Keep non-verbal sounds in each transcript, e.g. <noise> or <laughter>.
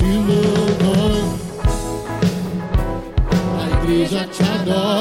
te louvou, a igreja te adora.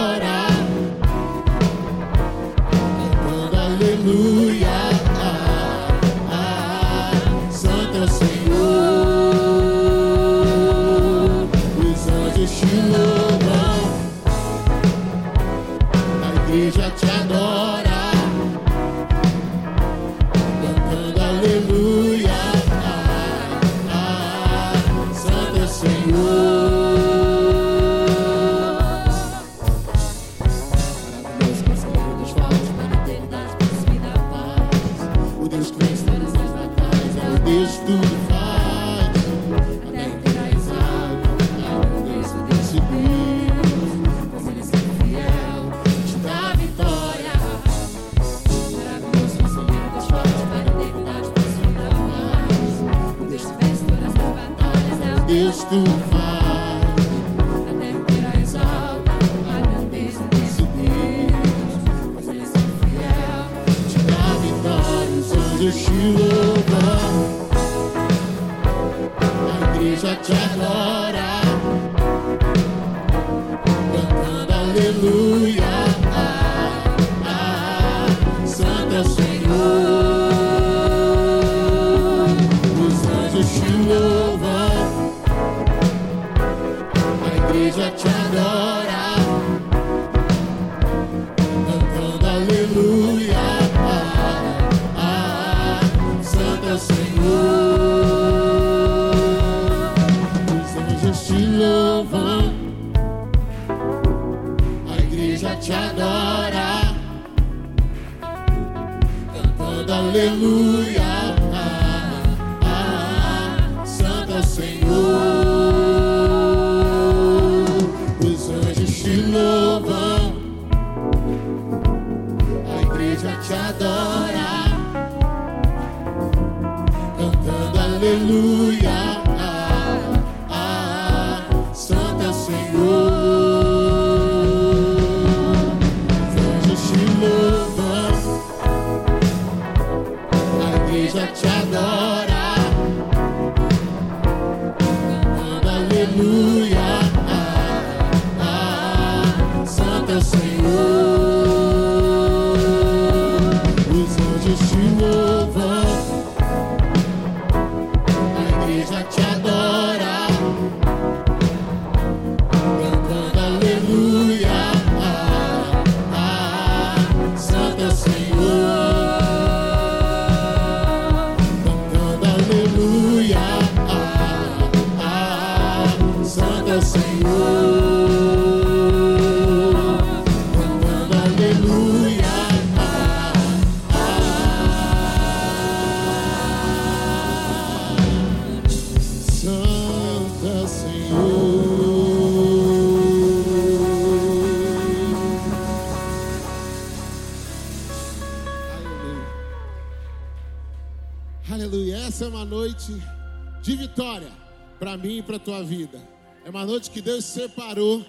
noite que Deus separou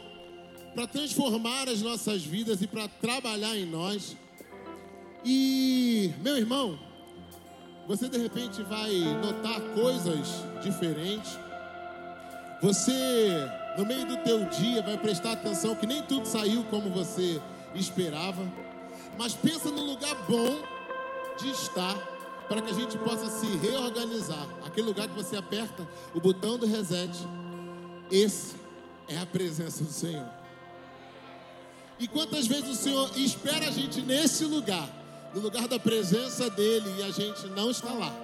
para transformar as nossas vidas e para trabalhar em nós. E, meu irmão, você de repente vai notar coisas diferentes. Você, no meio do teu dia, vai prestar atenção que nem tudo saiu como você esperava. Mas pensa no lugar bom de estar para que a gente possa se reorganizar. Aquele lugar que você aperta o botão do reset, esse é a presença do Senhor. E quantas vezes o Senhor espera a gente nesse lugar, no lugar da presença dEle, e a gente não está lá.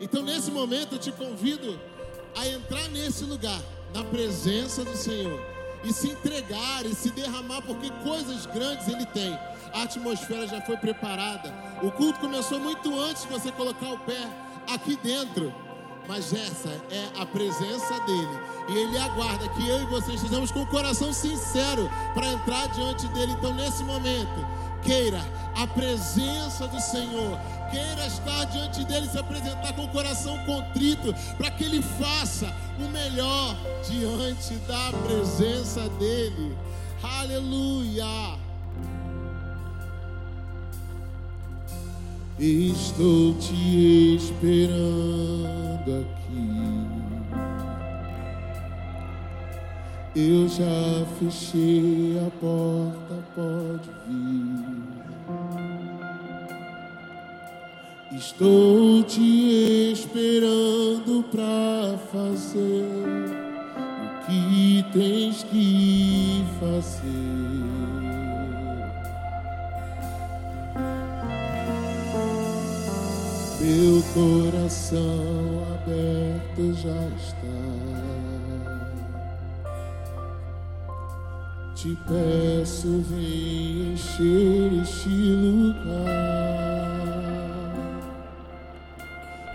Então, nesse momento, eu te convido a entrar nesse lugar, na presença do Senhor, e se entregar e se derramar, porque coisas grandes Ele tem. A atmosfera já foi preparada. O culto começou muito antes de você colocar o pé aqui dentro. Mas essa é a presença dele. E ele aguarda que eu e você estejamos com o coração sincero para entrar diante dele. Então, nesse momento, queira a presença do Senhor. Queira estar diante dele, se apresentar com o coração contrito, para que ele faça o melhor diante da presença dele. Aleluia! Estou te esperando aqui. Eu já fechei a porta, pode vir. Estou te esperando pra fazer o que tens que fazer. Meu coração aberto já está. Te peço, vem encher este lugar.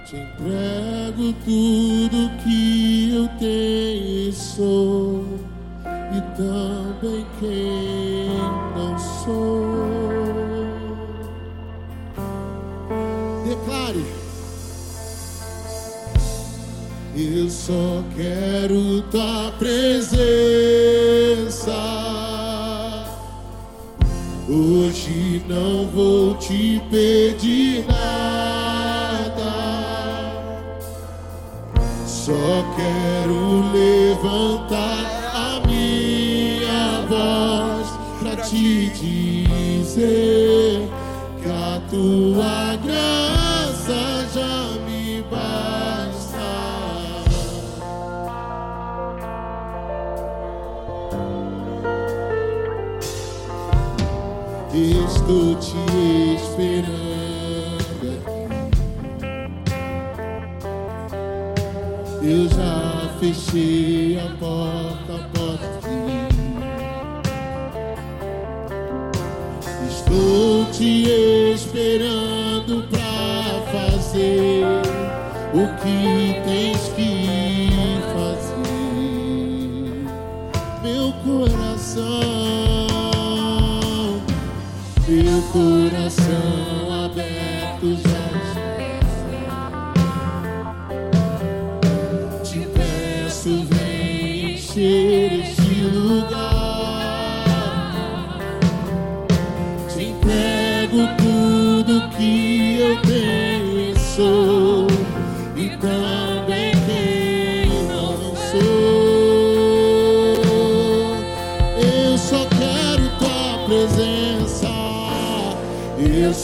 Te entrego tudo que eu tenho e sou, e também quem Eu só quero tua presença. Hoje não vou te pedir nada. Só quero levantar a minha voz para te dizer o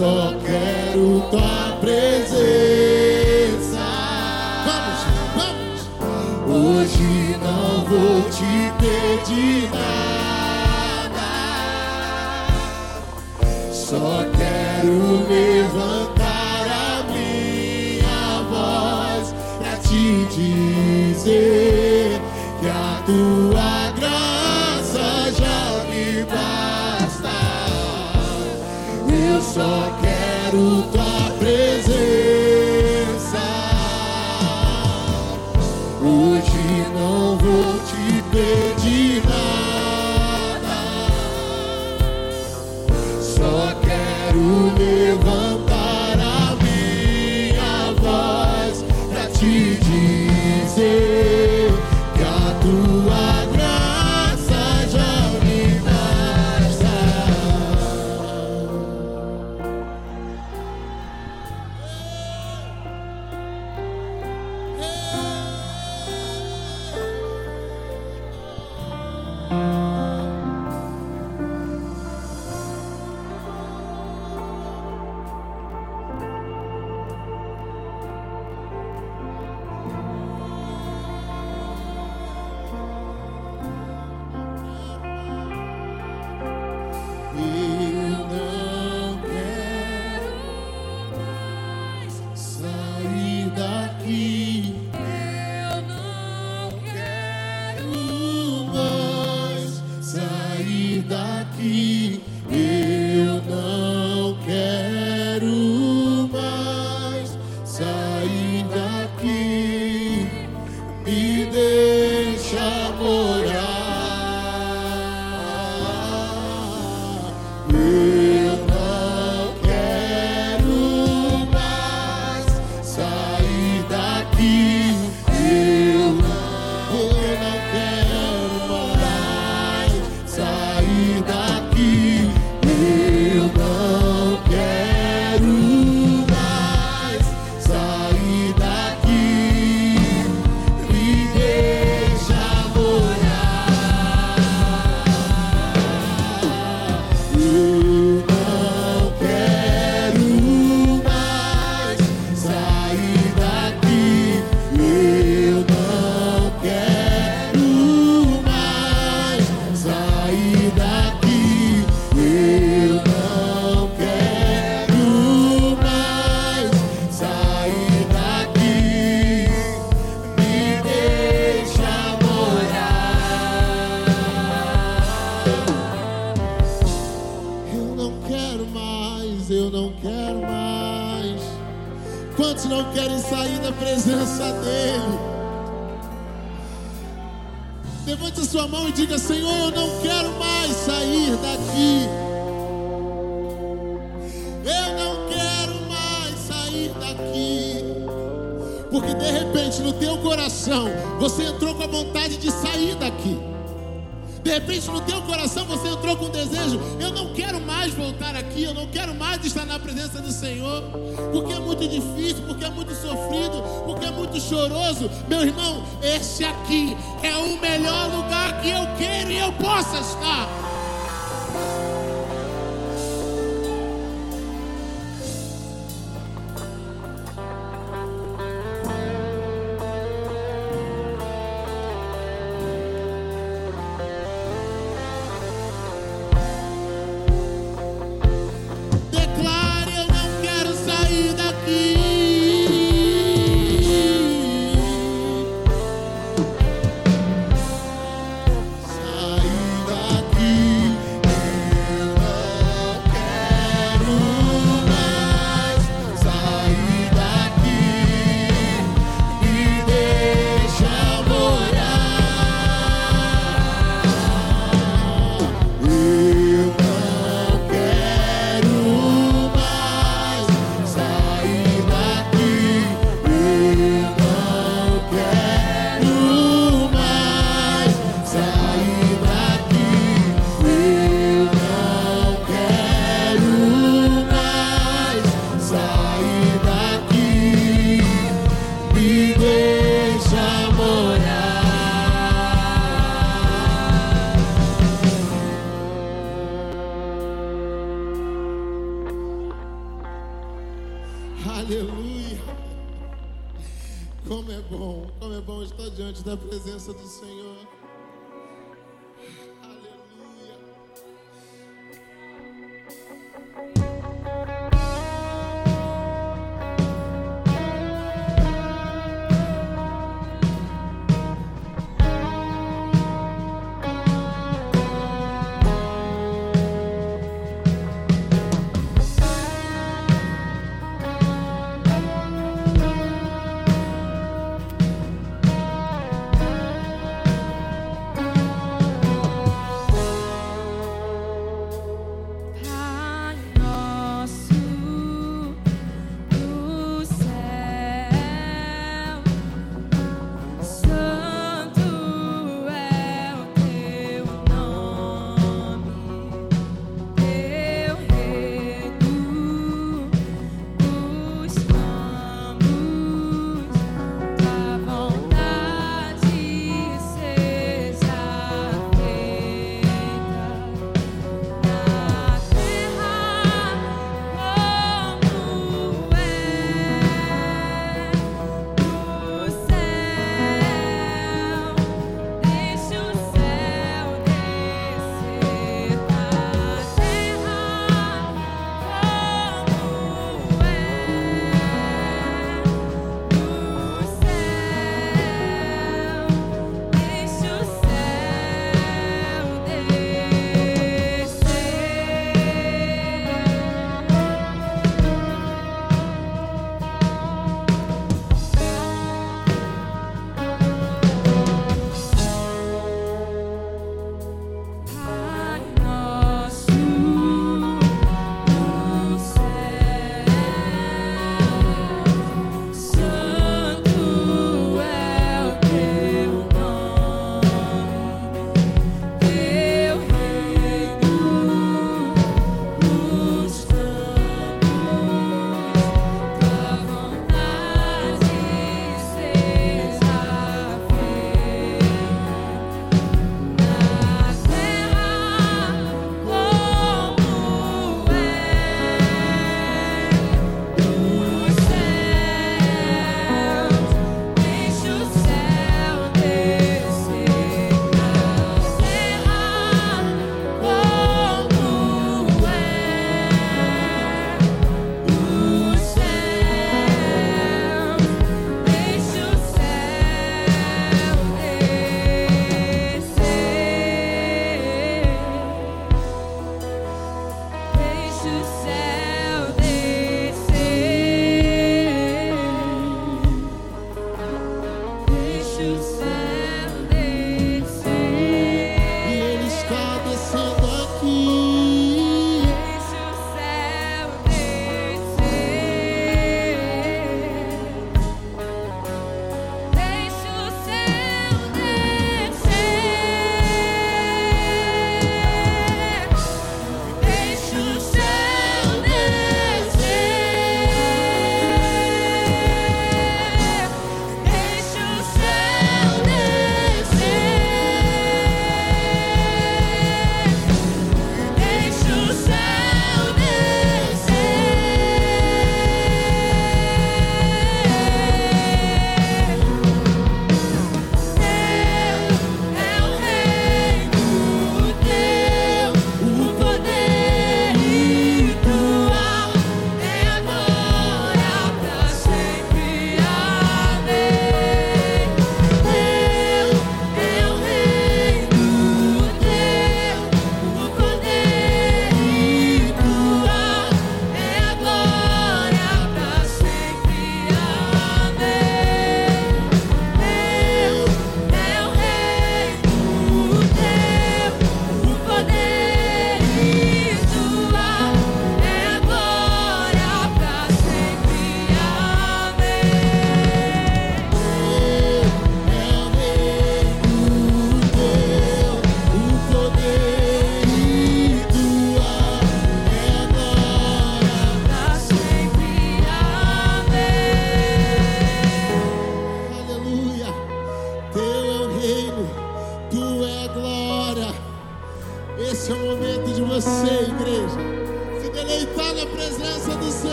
só quero tua presença. Vamos, vamos. Hoje não vou te pedir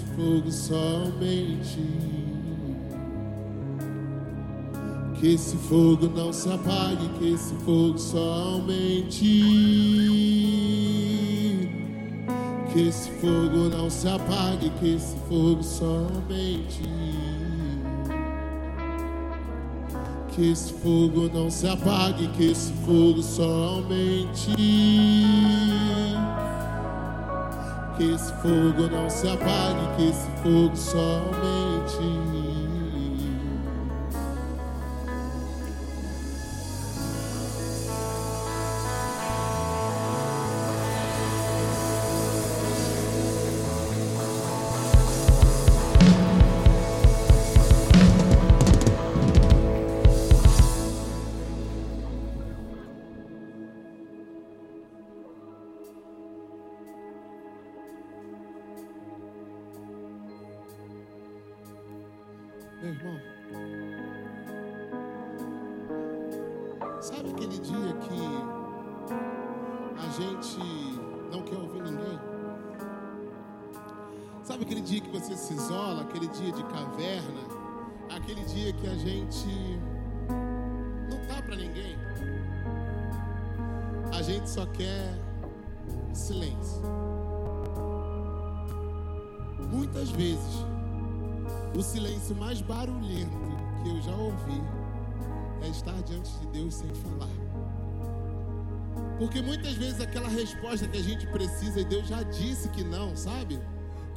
esse fogo somente. Que esse fogo não se apague, que esse fogo somente. Que esse fogo não se apague, que esse fogo somente. Que esse fogo não se apague, que esse fogo somente. Que esse fogo não se apague, que esse fogo somente.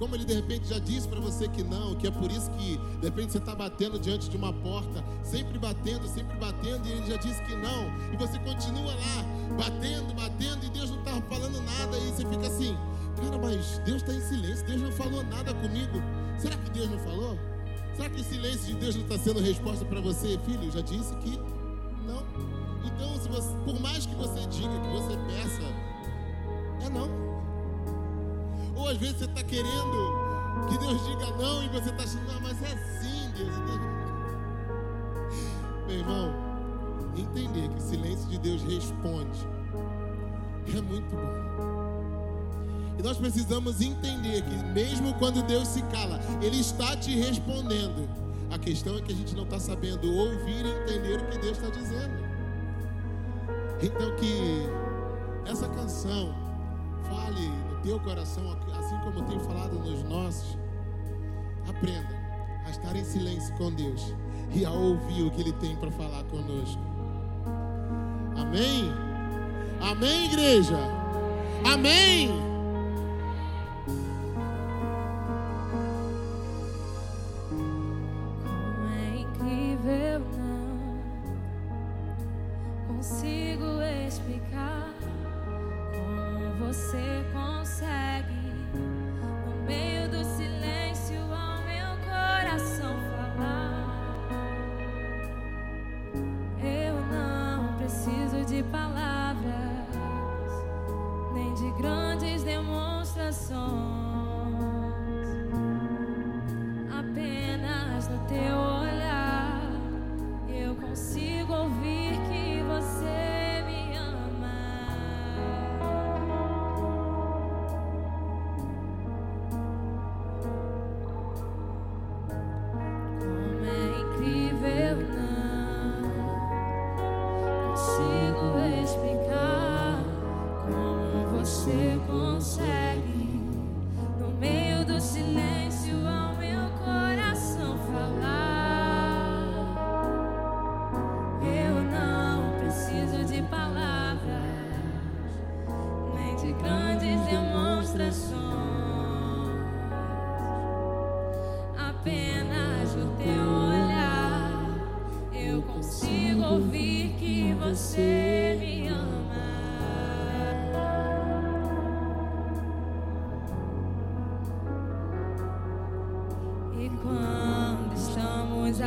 Como ele de repente já disse para você que não, que é por isso que de repente você está batendo diante de uma porta, sempre batendo, sempre batendo, e ele já disse que não, e você continua lá, batendo, batendo, e Deus não está falando nada, e você fica assim, cara, mas Deus está em silêncio, Deus não falou nada comigo. Será que Deus não falou? Será que o silêncio de Deus não está sendo resposta para você, filho? Já disse que não. Então, você, por mais que você diga, que você peça, é não. Ou às vezes você está querendo que Deus diga não e você está achando, não, mas é sim, Deus. Meu irmão, entender que o silêncio de Deus responde é muito bom. E nós precisamos entender que mesmo quando Deus se cala, Ele está te respondendo. A questão é que a gente não está sabendo ouvir e entender o que Deus está dizendo. Então que essa canção fale teu coração, assim como eu tenho falado nos nossos. Aprenda a estar em silêncio com Deus e a ouvir o que Ele tem para falar conosco. Amém? Amém, igreja? Amém?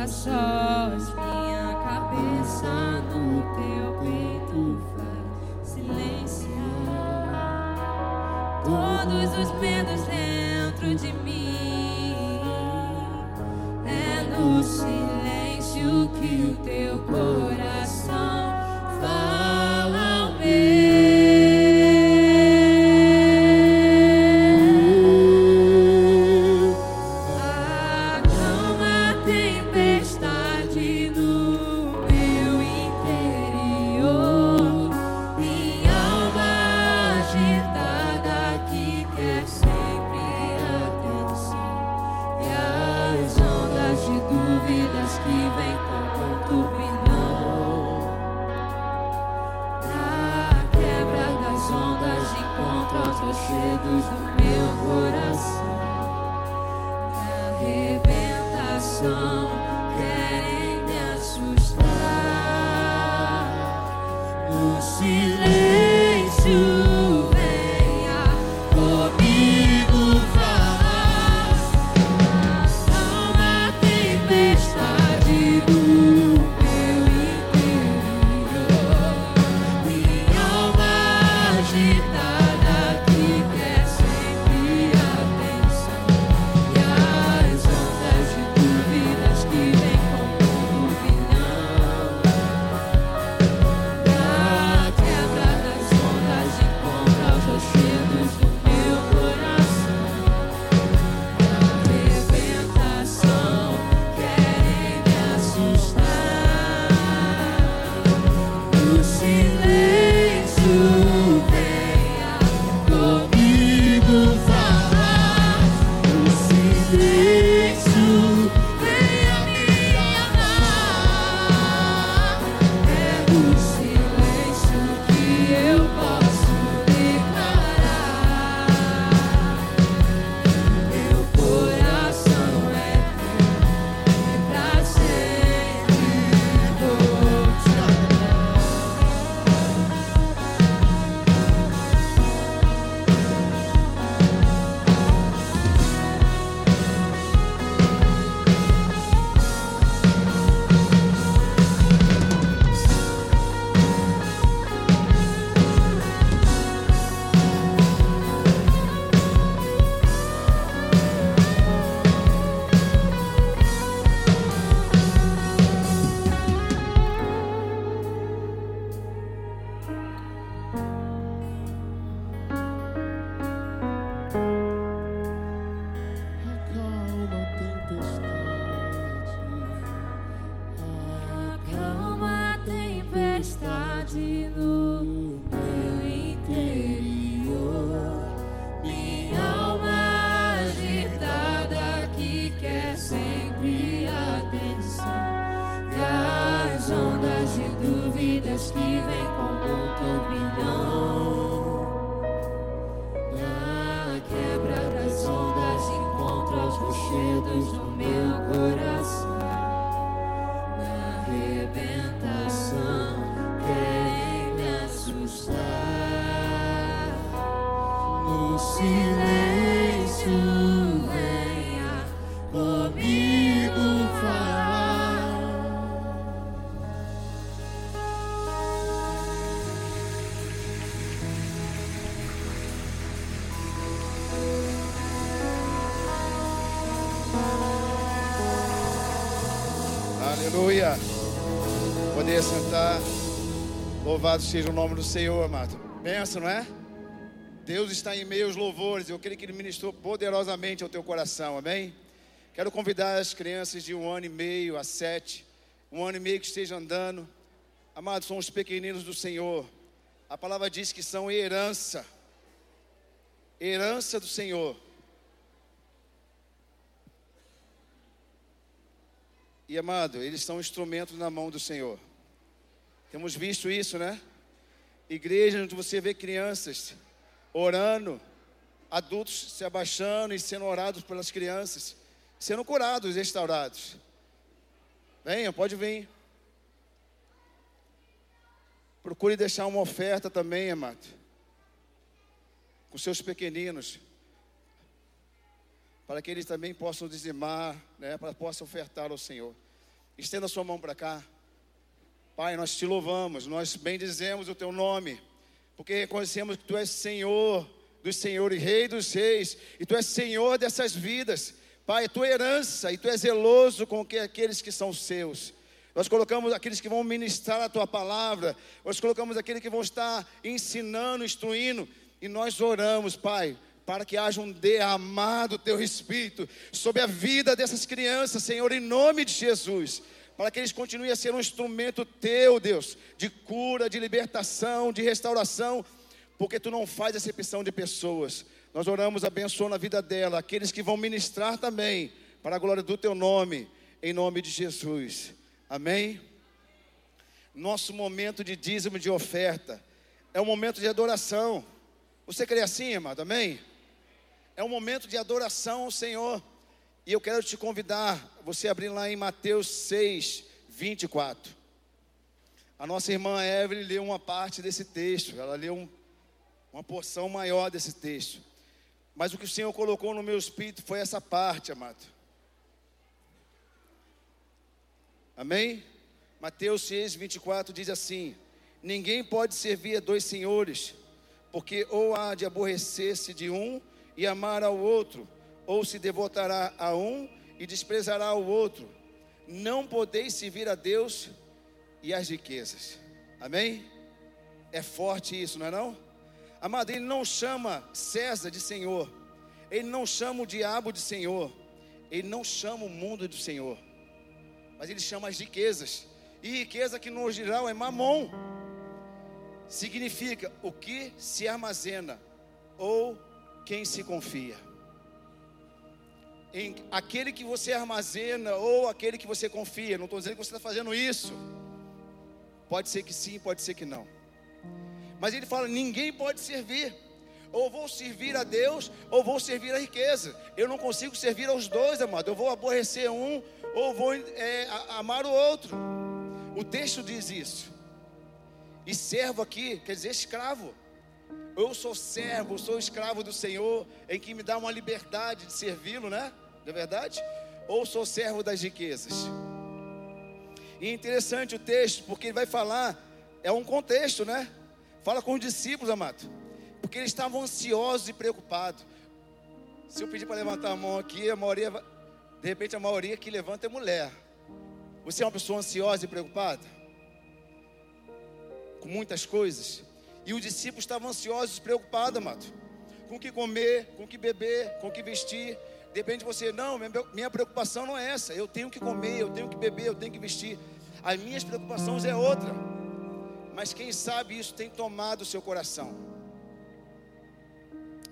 só minha cabeça. Poder sentar. Louvado seja o nome do Senhor, amado. Pensa, não é? Deus está em meio aos louvores. Eu creio que Ele ministrou poderosamente ao teu coração, amém? Quero convidar as crianças de um ano e meio a sete, um ano e meio que estejam andando. Amados, são os pequeninos do Senhor. A palavra diz que são herança, herança do Senhor. E amado, eles são instrumentos na mão do Senhor. Temos visto isso, né? Igreja onde você vê crianças orando, adultos se abaixando e sendo orados pelas crianças, sendo curados, restaurados. Venha, pode vir. Procure deixar uma oferta também, amado, com seus pequeninos, para que eles também possam dizimar, né, para possam ofertar ao Senhor. Estenda sua mão para cá. Pai, nós te louvamos, nós bendizemos o teu nome, porque reconhecemos que tu és Senhor dos senhores, Rei dos reis, e tu és Senhor dessas vidas. Pai, é tua herança, e tu és zeloso com que aqueles que são seus. Nós colocamos aqueles que vão ministrar a tua palavra, nós colocamos aqueles que vão estar ensinando, instruindo, e nós oramos, Pai, para que haja um derramado teu Espírito sobre a vida dessas crianças, Senhor, em nome de Jesus. Para que eles continuem a ser um instrumento teu, Deus, de cura, de libertação, de restauração, porque tu não faz acepção de pessoas. Nós oramos abençoando a vida dela, aqueles que vão ministrar também, para a glória do teu nome, em nome de Jesus. Amém? Nosso momento de dízimo de oferta é um momento de adoração. Você crê assim, amado? Amém? É um momento de adoração ao Senhor. E eu quero te convidar, você abrir lá em Mateus 6, 24. A nossa irmã Evelyn leu uma parte desse texto, ela leu um, uma porção maior desse texto. Mas o que o Senhor colocou no meu espírito foi essa parte, amado. Amém? Mateus 6, 24 diz assim: Ninguém pode servir a dois senhores, porque ou há de aborrecer-se de um e amar ao outro, ou se devotará a um e desprezará o outro. Não podeis servir a Deus e as riquezas. Amém? É forte isso, não é não? Amado, ele não chama César de Senhor. Ele não chama o diabo de Senhor. Ele não chama o mundo de Senhor. Mas ele chama as riquezas. E riqueza que no geral é mamon. Significa o que se armazena ou quem se confia. Em aquele que você armazena ou aquele que você confia. Não estou dizendo que você está fazendo isso. Pode ser que sim, pode ser que não. Mas ele fala: ninguém pode servir. Ou vou servir a Deus, ou vou servir a riqueza. Eu não consigo servir aos dois, amado. Eu vou aborrecer um, ou vou é, amar o outro. O texto diz isso. E servo aqui quer dizer escravo. Eu sou servo, sou escravo do Senhor, em que me dá uma liberdade de servi-lo, né? Não é verdade? Ou sou servo das riquezas. E é interessante o texto, porque ele vai falar, é um contexto, né? Fala com os discípulos, amado. Porque eles estavam ansiosos e preocupados. Se eu pedir para levantar a mão aqui, a maioria, de repente a maioria que levanta é mulher. Você é uma pessoa ansiosa e preocupada? Com muitas coisas. E os discípulos estavam ansiosos preocupados, amado. Com o que comer, com o que beber, com o que vestir. Depende de você, não, minha preocupação não é essa. Eu tenho que comer, eu tenho que beber, eu tenho que vestir. As minhas preocupações é outra. Mas quem sabe isso tem tomado o seu coração.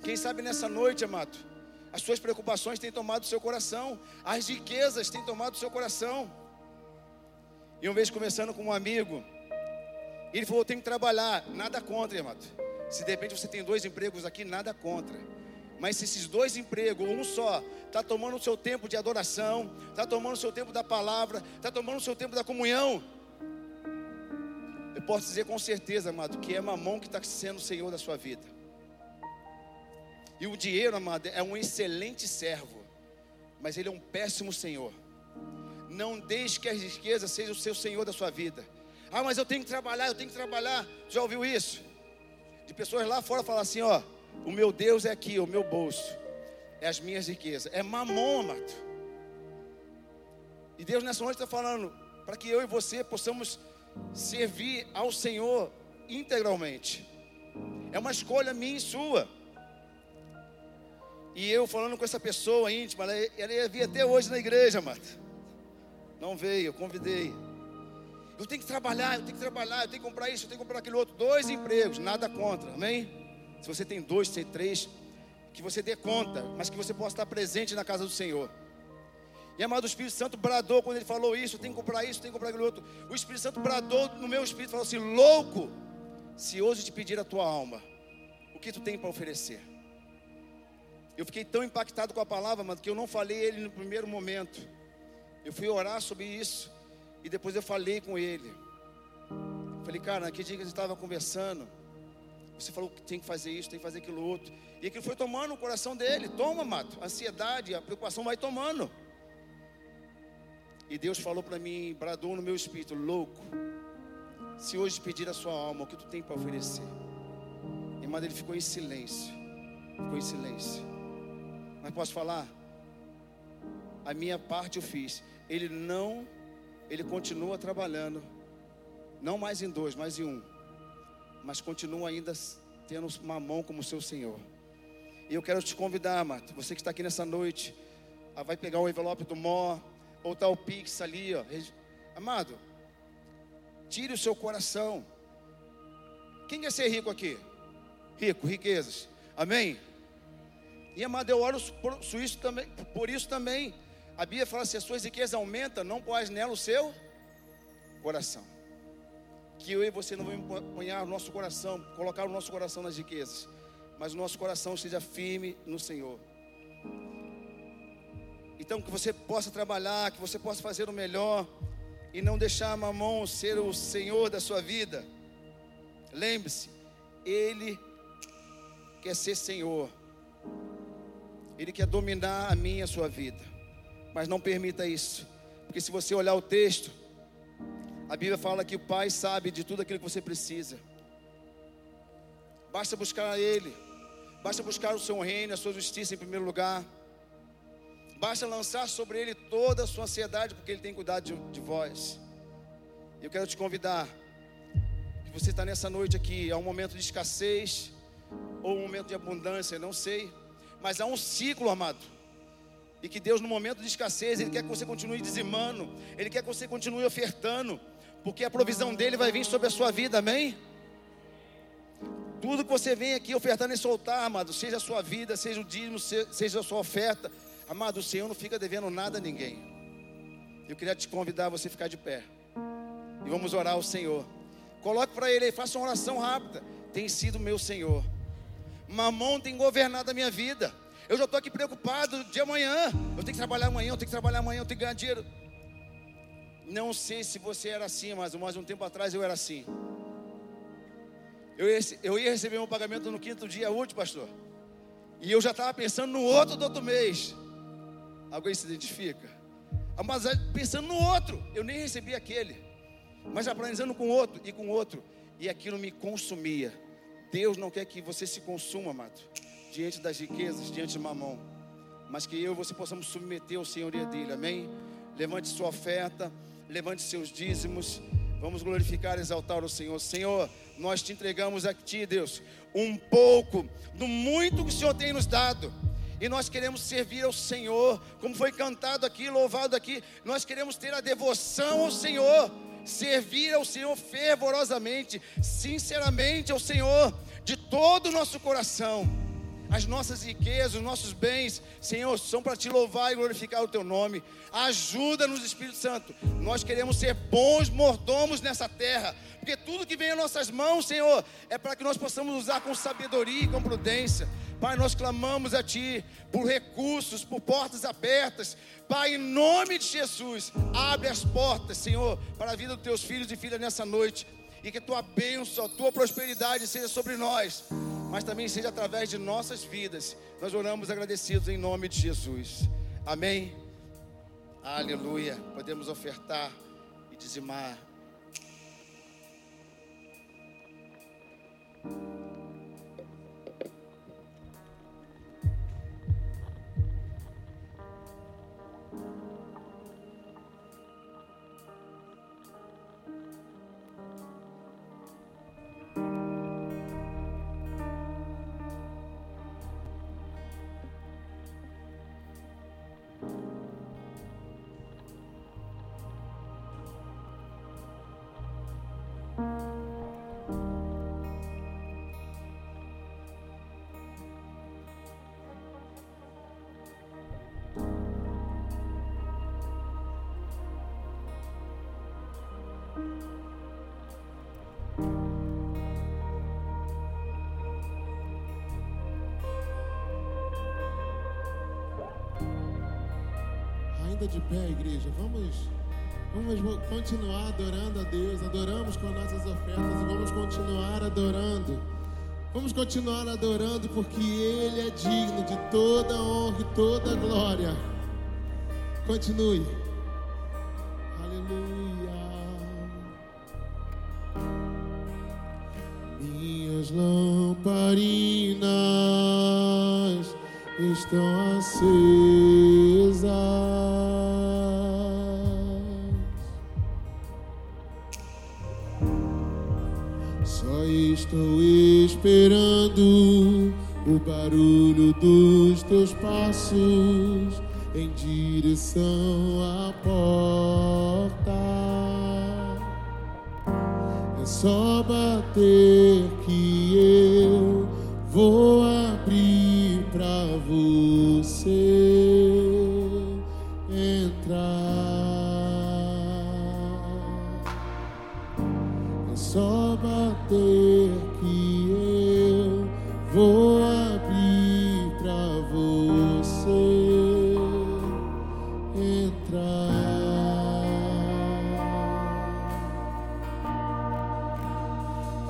Quem sabe nessa noite, amado, as suas preocupações têm tomado o seu coração, as riquezas têm tomado o seu coração. E uma vez conversando com um amigo, ele falou: tem que trabalhar, nada contra, amado. Se de repente você tem dois empregos aqui, nada contra. Mas se esses dois empregos, um só, está tomando o seu tempo de adoração, está tomando o seu tempo da palavra, está tomando o seu tempo da comunhão, eu posso dizer com certeza, amado, que é mamão que está sendo o Senhor da sua vida. E o dinheiro, amado, é um excelente servo, mas ele é um péssimo senhor. Não deixe que as riquezas sejam o seu senhor da sua vida. Ah, mas eu tenho que trabalhar, eu tenho que trabalhar. Já ouviu isso? De pessoas lá fora falar assim: ó, o meu Deus é aqui, o meu bolso, é as minhas riquezas, é amado. E Deus nessa noite está falando para que eu e você possamos servir ao Senhor integralmente. É uma escolha minha e sua. E eu falando com essa pessoa íntima, ela, ela ia vir até hoje na igreja, amado. Não veio, eu convidei. Eu tenho que trabalhar, eu tenho que trabalhar, eu tenho que comprar isso, eu tenho que comprar aquele outro. Dois empregos, nada contra, amém? Se você tem dois, tem três, que você dê conta, mas que você possa estar presente na casa do Senhor. E amado, o Espírito Santo bradou quando ele falou isso, tem que comprar isso, tem que comprar aquele outro. O Espírito Santo bradou no meu espírito, falou assim: louco, se hoje te pedir a tua alma, o que tu tem para oferecer? Eu fiquei tão impactado com a palavra, mano, que eu não falei ele no primeiro momento. Eu fui orar sobre isso e depois eu falei com ele. Falei, cara, naquele dia que a gente estava conversando, você falou que tem que fazer isso, tem que fazer aquilo outro. E aquilo foi tomando o coração dele. Toma, mato. A ansiedade, a preocupação vai tomando. E Deus falou para mim, bradou no meu espírito, louco. Se hoje pedir a sua alma, o que tu tem para oferecer? Irmão, ele ficou em silêncio. Ficou em silêncio. Mas posso falar? A minha parte eu fiz. Ele não, ele continua trabalhando. Não mais em dois, mas em um. Mas continua ainda tendo uma mão como seu Senhor. E eu quero te convidar, Mato, você que está aqui nessa noite, vai pegar o envelope do Mó, ou está o Pix ali, ó. Amado, tire o seu coração. Quem quer ser rico aqui? Rico, riquezas. Amém? E amado, eu oro por isso também, por isso também. A Bíblia fala: se as suas riquezas aumentam, não pôs nela o seu coração. Que eu e você não vamos empunhar o nosso coração, colocar o nosso coração nas riquezas, mas o nosso coração seja firme no Senhor. Então, que você possa trabalhar, que você possa fazer o melhor e não deixar a mamão ser o Senhor da sua vida. Lembre-se, Ele quer ser Senhor, Ele quer dominar a minha e a sua vida, mas não permita isso, porque se você olhar o texto, a Bíblia fala que o Pai sabe de tudo aquilo que você precisa, basta buscar Ele, basta buscar o seu reino, a sua justiça em primeiro lugar. Basta lançar sobre ele toda a sua ansiedade, porque ele tem cuidado de, de vós. Eu quero te convidar, que você está nessa noite aqui, é um momento de escassez, ou um momento de abundância, não sei, mas há um ciclo, amado. E que Deus, no momento de escassez, Ele quer que você continue dizimando, Ele quer que você continue ofertando, porque a provisão dele vai vir sobre a sua vida, amém? Tudo que você vem aqui ofertando e soltar, amado, seja a sua vida, seja o dízimo, seja a sua oferta, Amado, o Senhor não fica devendo nada a ninguém. Eu queria te convidar a você ficar de pé. E vamos orar ao Senhor. Coloque para Ele aí, faça uma oração rápida. Tem sido meu Senhor. Mamão tem governado a minha vida. Eu já estou aqui preocupado de amanhã. Eu tenho que trabalhar amanhã, eu tenho que trabalhar amanhã, eu tenho que ganhar dinheiro. Não sei se você era assim, mas mais um tempo atrás eu era assim. Eu ia, eu ia receber meu pagamento no quinto dia útil, pastor. E eu já estava pensando no outro do outro mês. Alguém se identifica? Mas pensando no outro, eu nem recebi aquele, mas já planejando com outro e com outro, e aquilo me consumia. Deus não quer que você se consuma, amado, diante das riquezas, diante de mamão, mas que eu e você possamos submeter ao senhoria dele, amém? Levante sua oferta, levante seus dízimos, vamos glorificar e exaltar o Senhor. Senhor, nós te entregamos a ti, Deus, um pouco do muito que o Senhor tem nos dado e nós queremos servir ao Senhor, como foi cantado aqui, louvado aqui, nós queremos ter a devoção ao Senhor, servir ao Senhor fervorosamente, sinceramente ao Senhor, de todo o nosso coração. As nossas riquezas, os nossos bens, Senhor, são para te louvar e glorificar o teu nome. Ajuda-nos, Espírito Santo. Nós queremos ser bons mordomos nessa terra, porque tudo que vem em nossas mãos, Senhor, é para que nós possamos usar com sabedoria e com prudência. Pai, nós clamamos a Ti por recursos, por portas abertas. Pai, em nome de Jesus, abre as portas, Senhor, para a vida dos Teus filhos e filhas nessa noite. E que Tua bênção, a Tua prosperidade seja sobre nós. mas também seja através de nossas vidas. Nós oramos agradecidos em nome de Jesus. Amém. Aleluia. Podemos ofertar e dizimar. De pé, igreja, vamos, vamos continuar adorando a Deus. Adoramos com nossas ofertas e vamos continuar adorando. Vamos continuar adorando porque Ele é digno de toda honra e toda glória. Continue. Aleluia. Minhas lamparinas estão acesas. Esperando o barulho dos teus passos em direção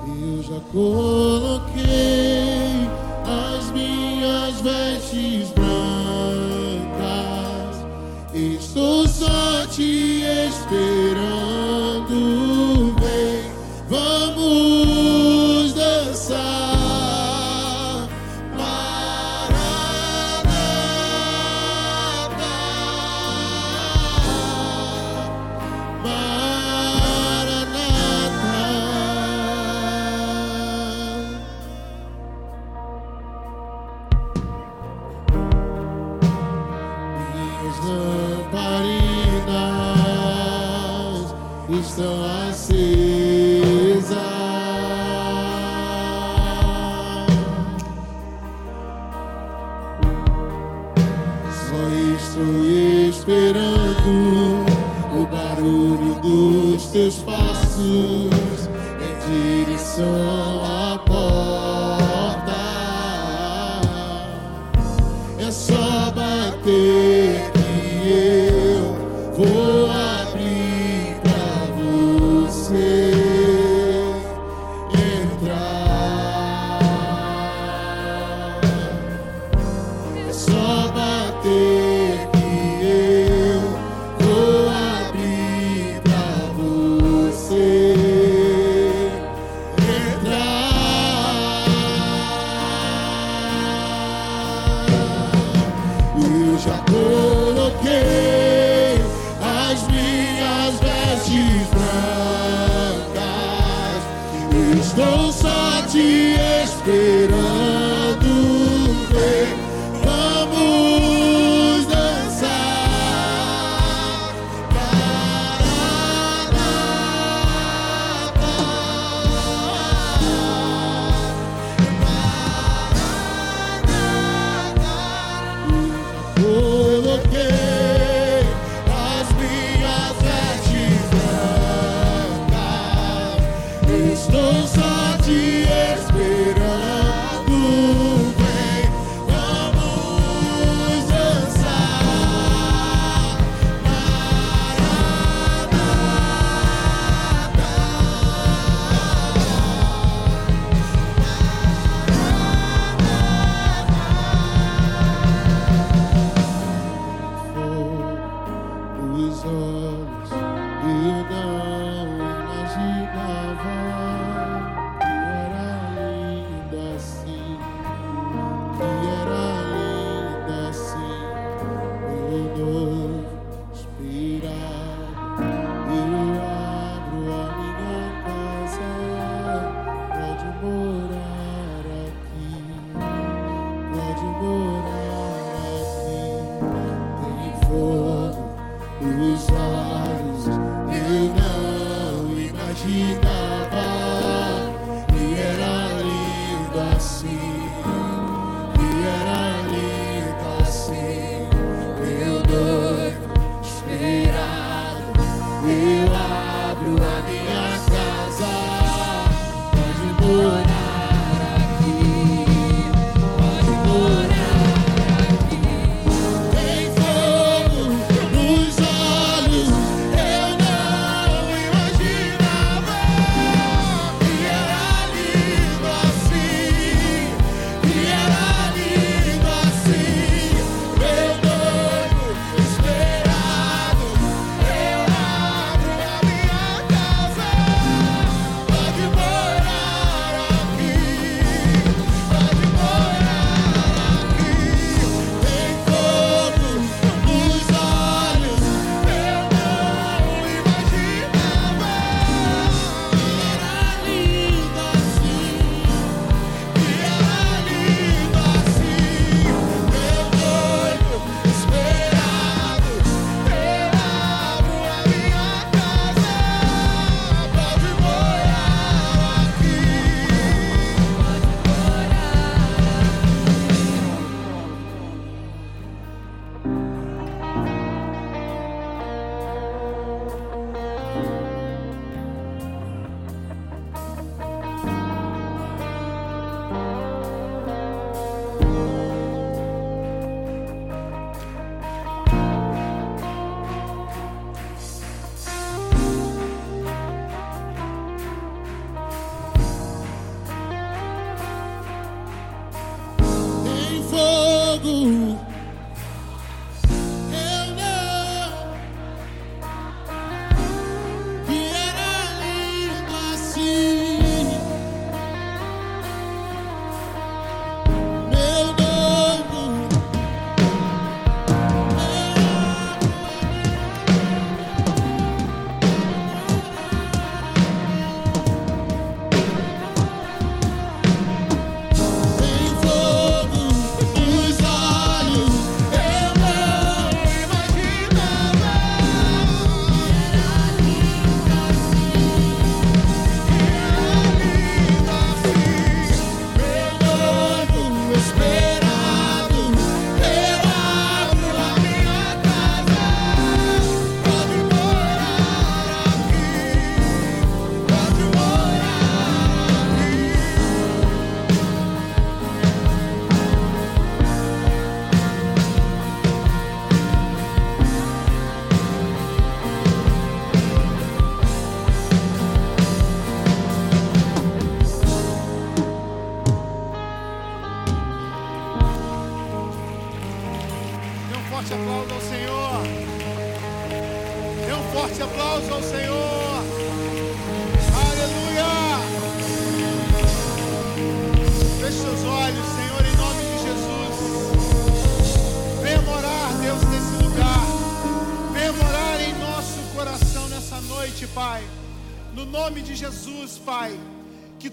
Eu já coloquei as minhas vestes brancas. Estou só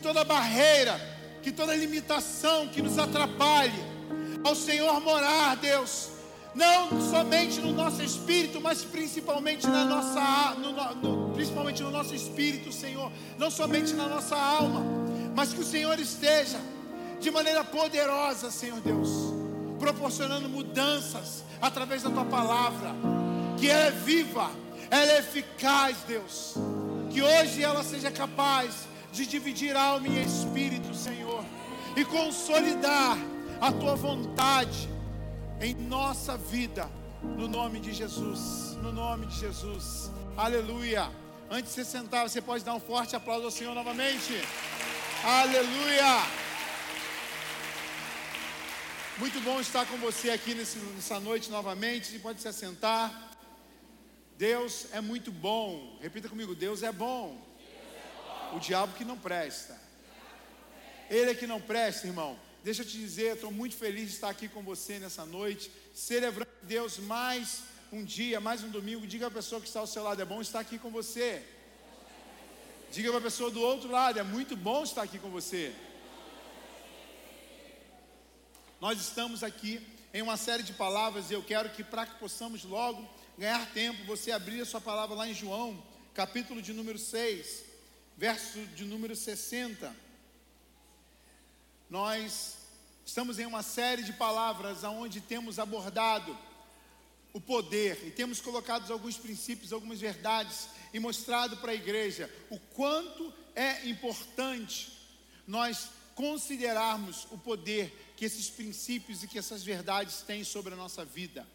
toda barreira, que toda limitação que nos atrapalhe, ao Senhor morar, Deus. Não somente no nosso espírito, mas principalmente na nossa no- no- principalmente no nosso espírito, Senhor. Não somente na nossa alma, mas que o Senhor esteja de maneira poderosa, Senhor Deus, proporcionando mudanças através da tua palavra, que ela é viva, ela é eficaz, Deus. Que hoje ela seja capaz de dividir alma e espírito, Senhor, e consolidar a tua vontade em nossa vida, no nome de Jesus, no nome de Jesus, aleluia. Antes de você sentar, você pode dar um forte aplauso ao Senhor novamente, aleluia. Muito bom estar com você aqui nessa noite novamente, você pode se assentar. Deus é muito bom, repita comigo: Deus é bom. O diabo que não presta. Ele é que não presta, irmão. Deixa eu te dizer, estou muito feliz de estar aqui com você nessa noite, celebrando Deus mais um dia, mais um domingo. Diga a pessoa que está ao seu lado, é bom estar aqui com você. Diga para a pessoa do outro lado, é muito bom estar aqui com você. Nós estamos aqui em uma série de palavras e eu quero que para que possamos logo ganhar tempo, você abrir a sua palavra lá em João, capítulo de número 6, verso de número 60. nós estamos em uma série de palavras onde temos abordado o poder e temos colocado alguns princípios, algumas verdades e mostrado para a igreja o quanto é importante nós considerarmos o poder que esses princípios e que essas verdades têm sobre a nossa vida.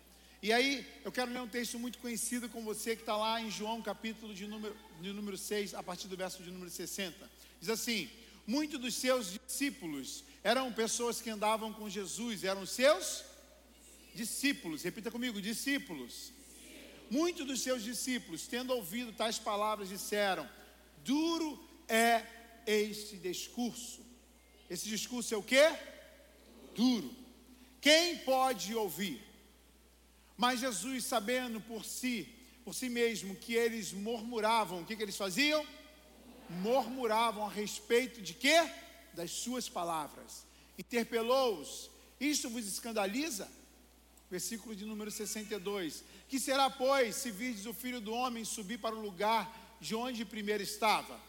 E aí, eu quero ler um texto muito conhecido com você que está lá em João, capítulo de número, de número 6, a partir do verso de número 60. Diz assim: Muitos dos seus discípulos eram pessoas que andavam com Jesus, eram seus discípulos. Repita comigo: discípulos. Muitos dos seus discípulos, tendo ouvido tais palavras, disseram: Duro é este discurso. Esse discurso é o que? Duro. Quem pode ouvir? Mas Jesus, sabendo por si, por si mesmo, que eles murmuravam, o que, que eles faziam? Murmuravam a respeito de quê? Das suas palavras. Interpelou-os. Isto vos escandaliza? Versículo de número 62. Que será, pois, se virdes o filho do homem subir para o lugar de onde primeiro estava?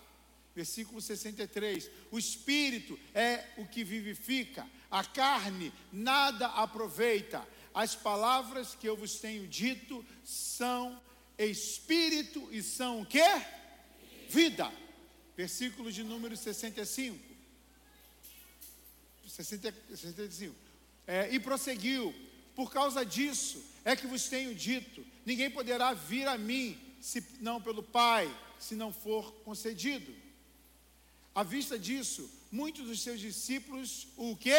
Versículo 63. O espírito é o que vivifica, a carne nada aproveita. As palavras que eu vos tenho dito são espírito e são o que? Vida. Versículo de número 65. 60, 65. É, e prosseguiu: Por causa disso é que vos tenho dito: ninguém poderá vir a mim, se não pelo Pai, se não for concedido. À vista disso, muitos dos seus discípulos o que?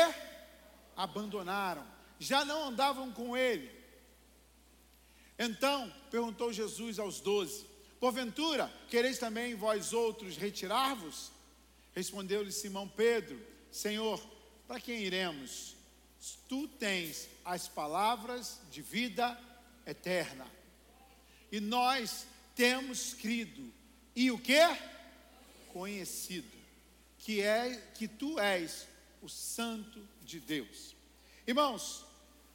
Abandonaram já não andavam com ele. Então perguntou Jesus aos doze: Porventura, quereis também vós outros retirar-vos? Respondeu-lhe Simão Pedro: Senhor, para quem iremos? Tu tens as palavras de vida eterna. E nós temos crido e o que? Conhecido que é que tu és o santo de Deus. Irmãos,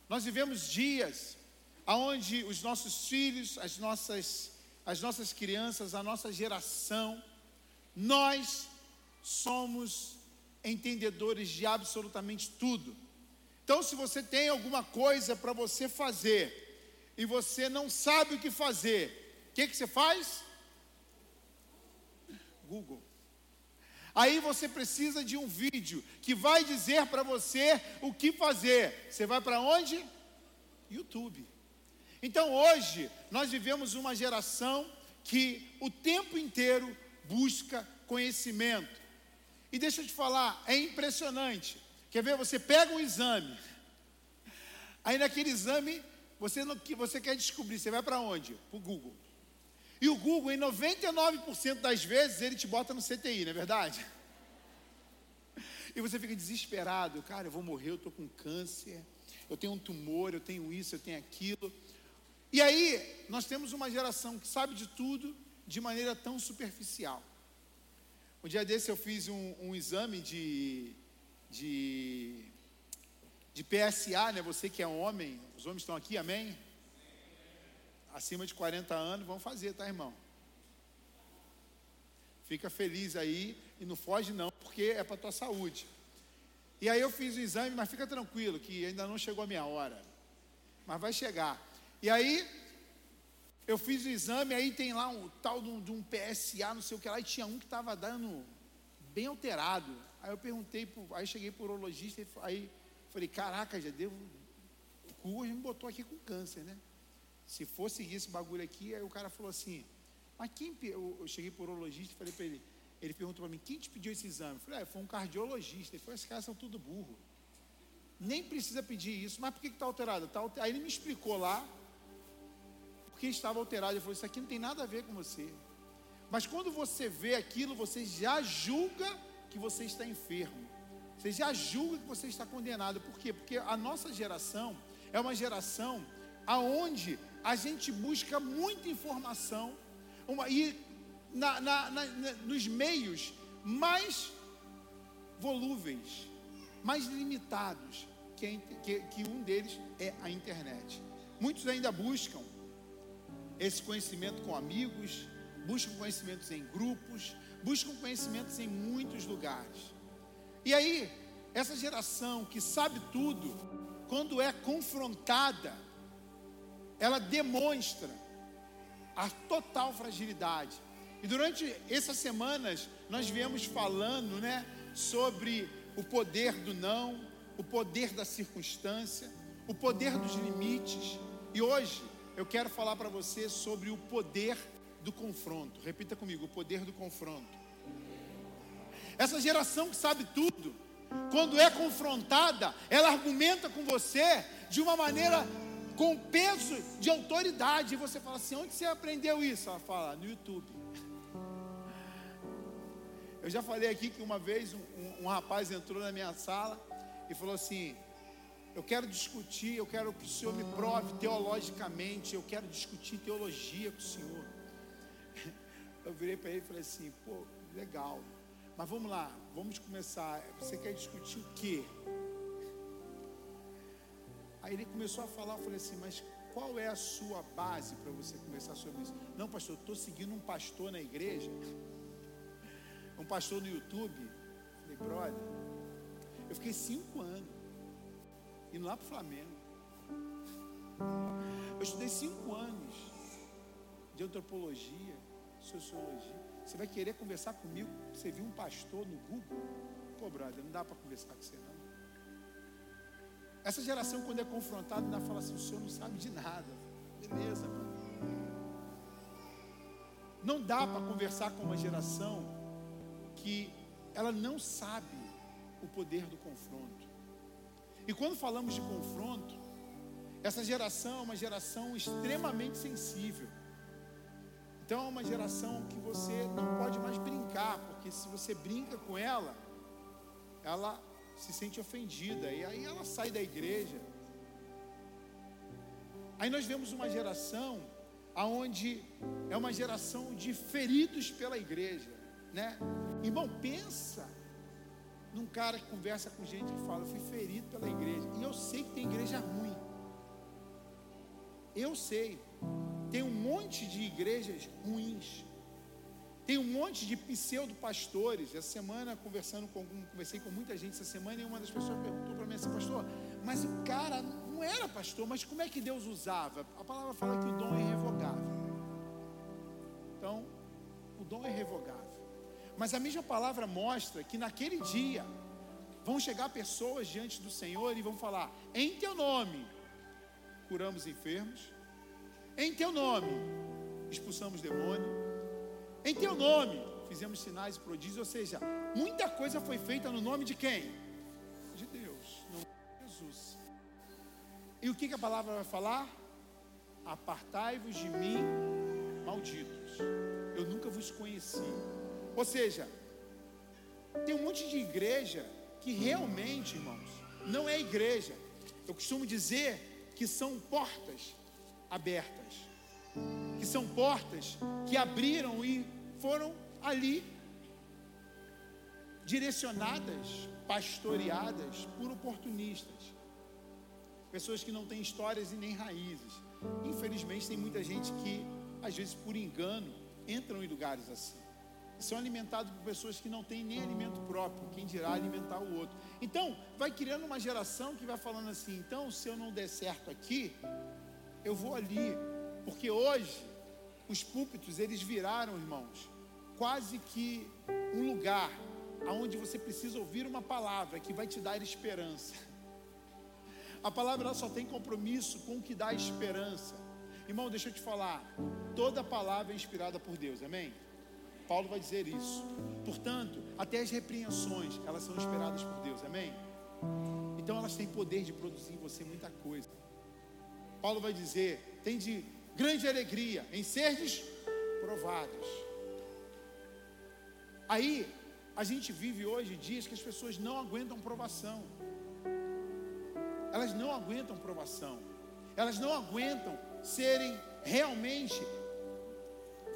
nós vivemos dias onde os nossos filhos, as nossas, as nossas crianças, a nossa geração, nós somos entendedores de absolutamente tudo. Então, se você tem alguma coisa para você fazer e você não sabe o que fazer, o que, que você faz? Google. Aí você precisa de um vídeo que vai dizer para você o que fazer. Você vai para onde? YouTube. Então hoje nós vivemos uma geração que o tempo inteiro busca conhecimento. E deixa eu te falar, é impressionante. Quer ver? Você pega um exame. Aí naquele exame, você, não, você quer descobrir, você vai para onde? Para o Google. E o Google, em 99% das vezes, ele te bota no CTI, não é verdade? E você fica desesperado, cara, eu vou morrer, eu estou com câncer, eu tenho um tumor, eu tenho isso, eu tenho aquilo. E aí, nós temos uma geração que sabe de tudo de maneira tão superficial. Um dia desse eu fiz um, um exame de, de, de PSA, né? Você que é homem, os homens estão aqui, amém? Acima de 40 anos, vão fazer, tá, irmão? Fica feliz aí e não foge não, porque é para tua saúde. E aí eu fiz o exame, mas fica tranquilo que ainda não chegou a minha hora. Mas vai chegar. E aí eu fiz o exame, aí tem lá um tal de um, de um PSA, não sei o que lá, e tinha um que estava dando bem alterado. Aí eu perguntei, aí cheguei para o urologista, aí falei, caraca, já devo. O cu me botou aqui com câncer, né? Se for seguir esse bagulho aqui, aí o cara falou assim, mas quem. Eu cheguei o urologista e falei para ele, ele perguntou para mim, quem te pediu esse exame? Eu falei, ah, foi um cardiologista. Ele falou, esses caras são tudo burro. Nem precisa pedir isso, mas por que está alterado? Tá alter... Aí ele me explicou lá porque estava alterado. Ele falou, isso aqui não tem nada a ver com você. Mas quando você vê aquilo, você já julga que você está enfermo. Você já julga que você está condenado. Por quê? Porque a nossa geração é uma geração aonde a gente busca muita informação uma, e na, na, na, nos meios mais volúveis, mais limitados, que, que, que um deles é a internet. Muitos ainda buscam esse conhecimento com amigos, buscam conhecimentos em grupos, buscam conhecimentos em muitos lugares. E aí, essa geração que sabe tudo, quando é confrontada, ela demonstra a total fragilidade. E durante essas semanas nós viemos falando, né, sobre o poder do não, o poder da circunstância, o poder dos limites. E hoje eu quero falar para você sobre o poder do confronto. Repita comigo: o poder do confronto. Essa geração que sabe tudo, quando é confrontada, ela argumenta com você de uma maneira com peso de autoridade. E você fala assim: onde você aprendeu isso? Ela fala: no YouTube. Eu já falei aqui que uma vez um, um, um rapaz entrou na minha sala e falou assim: Eu quero discutir, eu quero que o senhor me prove teologicamente, eu quero discutir teologia com o senhor. Eu virei para ele e falei assim: Pô, legal, mas vamos lá, vamos começar. Você quer discutir o quê? Aí ele começou a falar, eu falei assim, mas qual é a sua base para você conversar sobre isso? Não, pastor, eu estou seguindo um pastor na igreja, um pastor no YouTube. Falei, brother, eu fiquei cinco anos indo lá para o Flamengo. Eu estudei cinco anos de antropologia, sociologia. Você vai querer conversar comigo? Você viu um pastor no Google? Pô, brother, não dá para conversar com você não. Essa geração, quando é confrontada, ainda fala assim: o senhor não sabe de nada. Beleza, mano. Não dá para conversar com uma geração que ela não sabe o poder do confronto. E quando falamos de confronto, essa geração é uma geração extremamente sensível. Então é uma geração que você não pode mais brincar, porque se você brinca com ela, ela se sente ofendida e aí ela sai da igreja. Aí nós vemos uma geração aonde é uma geração de feridos pela igreja, né? Irmão, pensa num cara que conversa com gente que fala, eu fui ferido pela igreja. E eu sei que tem igreja ruim. Eu sei. Tem um monte de igrejas ruins. Tem um monte de pseudo-pastores. Essa semana, conversando com algum, conversei com muita gente essa semana, e uma das pessoas perguntou para mim assim, pastor, mas o cara não era pastor, mas como é que Deus usava? A palavra fala que o dom é irrevogável. Então, o dom é irrevogável. Mas a mesma palavra mostra que naquele dia vão chegar pessoas diante do Senhor e vão falar: em teu nome curamos enfermos, em teu nome expulsamos demônio em teu nome fizemos sinais e prodígios, ou seja, muita coisa foi feita no nome de quem? De Deus, no nome de Jesus. E o que, que a palavra vai falar? Apartai-vos de mim, malditos. Eu nunca vos conheci. Ou seja, tem um monte de igreja que realmente, irmãos, não é igreja. Eu costumo dizer que são portas abertas, que são portas que abriram e foram ali direcionadas, pastoreadas por oportunistas. Pessoas que não têm histórias e nem raízes. Infelizmente, tem muita gente que, às vezes, por engano, entram em lugares assim. São alimentados por pessoas que não têm nem alimento próprio, quem dirá alimentar o outro. Então, vai criando uma geração que vai falando assim: então, se eu não der certo aqui, eu vou ali. Porque hoje, os púlpitos, eles viraram, irmãos, quase que um lugar aonde você precisa ouvir uma palavra que vai te dar esperança. A palavra só tem compromisso com o que dá esperança. Irmão, deixa eu te falar, toda palavra é inspirada por Deus, amém? Paulo vai dizer isso. Portanto, até as repreensões, elas são inspiradas por Deus, amém? Então elas têm poder de produzir em você muita coisa. Paulo vai dizer: tem de grande alegria em serdes provados. Aí, a gente vive hoje dias que as pessoas não aguentam provação. Elas não aguentam provação. Elas não aguentam serem realmente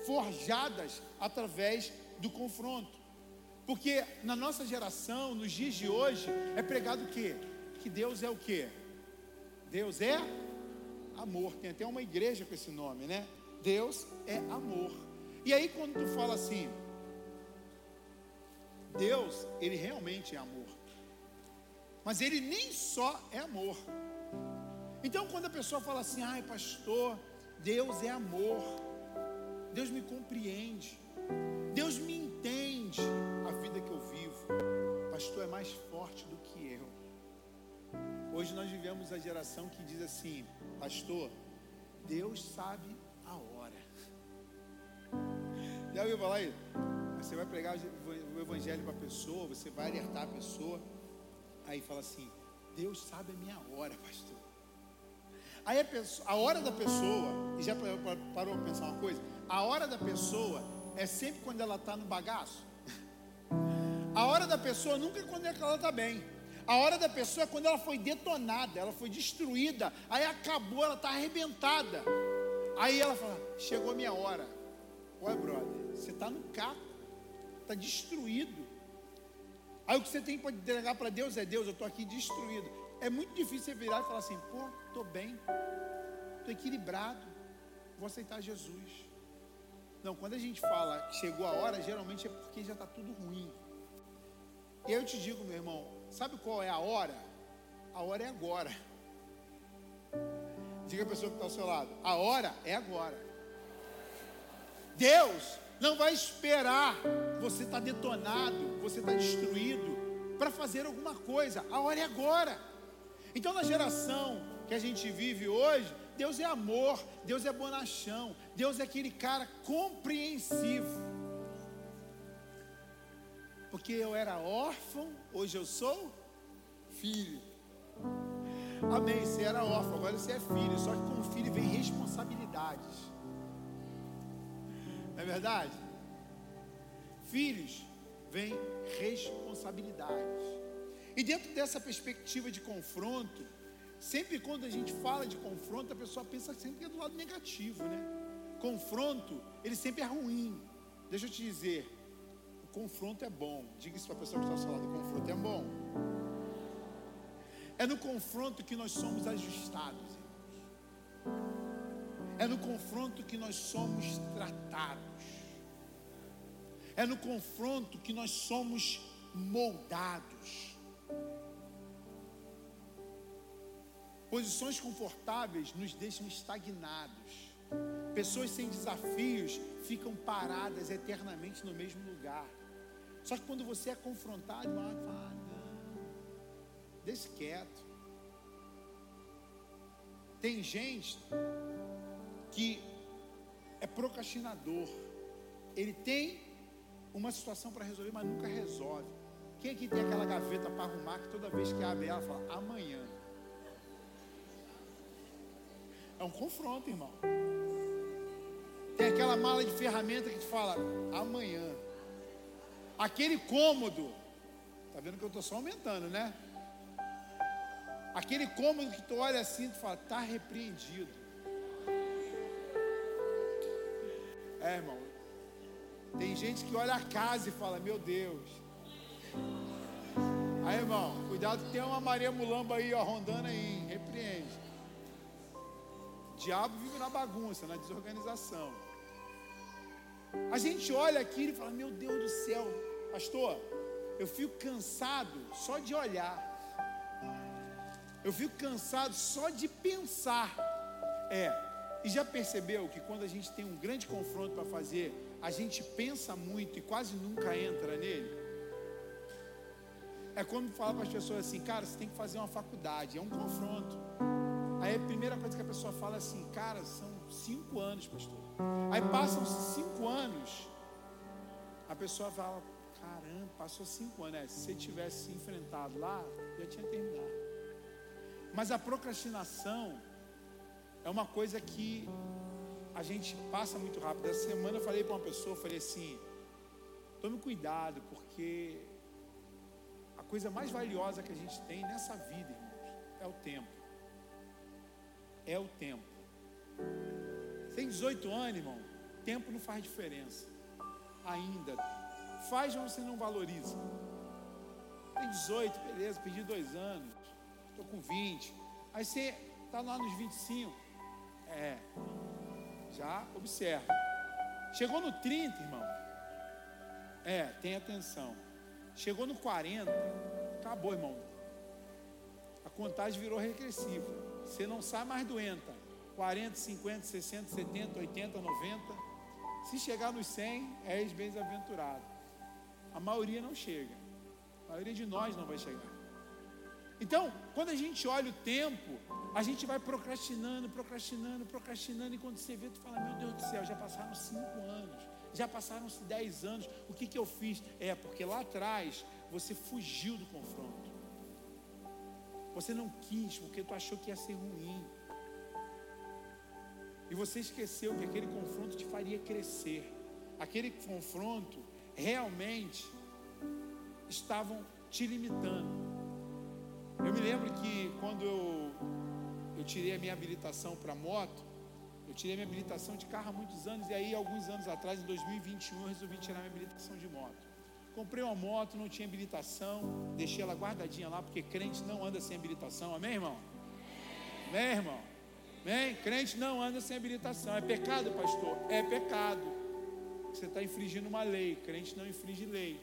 forjadas através do confronto. Porque na nossa geração, nos dias de hoje, é pregado o quê? Que Deus é o quê? Deus é amor. Tem até uma igreja com esse nome, né? Deus é amor. E aí quando tu fala assim, Deus, ele realmente é amor. mas ele nem só é amor. Então, quando a pessoa fala assim, ai, pastor, Deus é amor, Deus me compreende, Deus me entende a vida que eu vivo, pastor é mais forte do que eu. Hoje nós vivemos a geração que diz assim, pastor, Deus sabe a hora. Já ouviu falar aí? Você vai pregar o evangelho para a pessoa, você vai alertar a pessoa, aí fala assim, Deus sabe a minha hora, pastor. Aí a, pessoa, a hora da pessoa, e já parou para pensar uma coisa? A hora da pessoa é sempre quando ela está no bagaço. A hora da pessoa nunca é quando ela está bem. A hora da pessoa é quando ela foi detonada, ela foi destruída, aí acabou, ela está arrebentada. Aí ela fala: chegou minha hora. Olha, brother, você está no caco, está destruído. Aí o que você tem para entregar para Deus é: Deus, eu estou aqui destruído. É muito difícil você virar e falar assim: pô, estou bem, estou equilibrado, vou aceitar Jesus. Não, quando a gente fala que chegou a hora, geralmente é porque já está tudo ruim. E eu te digo, meu irmão, sabe qual é a hora? A hora é agora. Diga a pessoa que está ao seu lado: a hora é agora. Deus não vai esperar você estar tá detonado, você estar tá destruído, para fazer alguma coisa. A hora é agora. Então, na geração que a gente vive hoje, Deus é amor, Deus é bonachão, Deus é aquele cara compreensivo. Porque eu era órfão, hoje eu sou filho. Amém. Você era órfão, agora você é filho. Só que como filho vem responsabilidades. Não é verdade? Filhos vem responsabilidades. E dentro dessa perspectiva de confronto, sempre quando a gente fala de confronto, a pessoa pensa sempre que é do lado negativo, né? Confronto, ele sempre é ruim. Deixa eu te dizer, o confronto é bom. Diga isso para a pessoa que está ao seu lado: confronto é bom. É no confronto que nós somos ajustados, irmãos. É no confronto que nós somos tratados. É no confronto que nós somos moldados. Posições confortáveis nos deixam estagnados. Pessoas sem desafios ficam paradas eternamente no mesmo lugar. Só que quando você é confrontado, ah, não, deixa quieto. Tem gente que é procrastinador. Ele tem uma situação para resolver, mas nunca resolve. Quem aqui tem aquela gaveta para arrumar que toda vez que abre ela fala amanhã? É um confronto, irmão. Tem aquela mala de ferramenta que te fala amanhã. Aquele cômodo, tá vendo que eu estou só aumentando, né? Aquele cômodo que tu olha assim e fala, tá repreendido. É, irmão. Tem gente que olha a casa e fala, meu Deus. Aí, irmão, cuidado que tem uma Maria Mulamba aí, ó, rondando aí, repreende diabo vive na bagunça, na desorganização. A gente olha aquilo e fala: Meu Deus do céu, pastor, eu fico cansado só de olhar. Eu fico cansado só de pensar. É, e já percebeu que quando a gente tem um grande confronto para fazer, a gente pensa muito e quase nunca entra nele? É como falar para as pessoas assim, cara, você tem que fazer uma faculdade, é um confronto. Aí a primeira coisa que a pessoa fala é assim, cara, são cinco anos, pastor. Aí passam cinco anos, a pessoa fala, caramba, passou cinco anos. É, se você tivesse se enfrentado lá, já tinha terminado. Mas a procrastinação é uma coisa que a gente passa muito rápido. Essa semana eu falei para uma pessoa, falei assim, tome cuidado, porque a coisa mais valiosa que a gente tem nessa vida, irmãos, é o tempo é o tempo. Tem 18 anos, irmão, tempo não faz diferença. Ainda. Faz, mas você não valoriza. Tem 18, beleza, pedi dois anos. Estou com 20. Aí você está lá nos 25. É. Já observa. Chegou no 30, irmão. É, tem atenção. Chegou no 40, acabou, irmão. a contagem virou regressiva. Você não sai mais doenta. 40, 50, 60, 70, 80, 90. Se chegar nos 100, é bem-aventurado. A maioria não chega. A maioria de nós não vai chegar. Então, quando a gente olha o tempo, a gente vai procrastinando, procrastinando, procrastinando, e quando você vê, tu fala, meu Deus do céu, já passaram cinco anos, já passaram-se dez anos, o que, que eu fiz? É, porque lá atrás você fugiu do confronto. Você não quis, porque tu achou que ia ser ruim. E você esqueceu que aquele confronto te faria crescer. Aquele confronto realmente estavam te limitando. Eu me lembro que quando eu, eu tirei a minha habilitação para moto, eu tirei minha habilitação de carro há muitos anos, e aí, alguns anos atrás, em 2021, eu resolvi tirar minha habilitação de moto. Comprei uma moto, não tinha habilitação, deixei ela guardadinha lá, porque crente não anda sem habilitação, amém, irmão? Amém, irmão? Amém? Crente não anda sem habilitação. É pecado, pastor? É pecado. Você está infringindo uma lei, crente não infringe lei.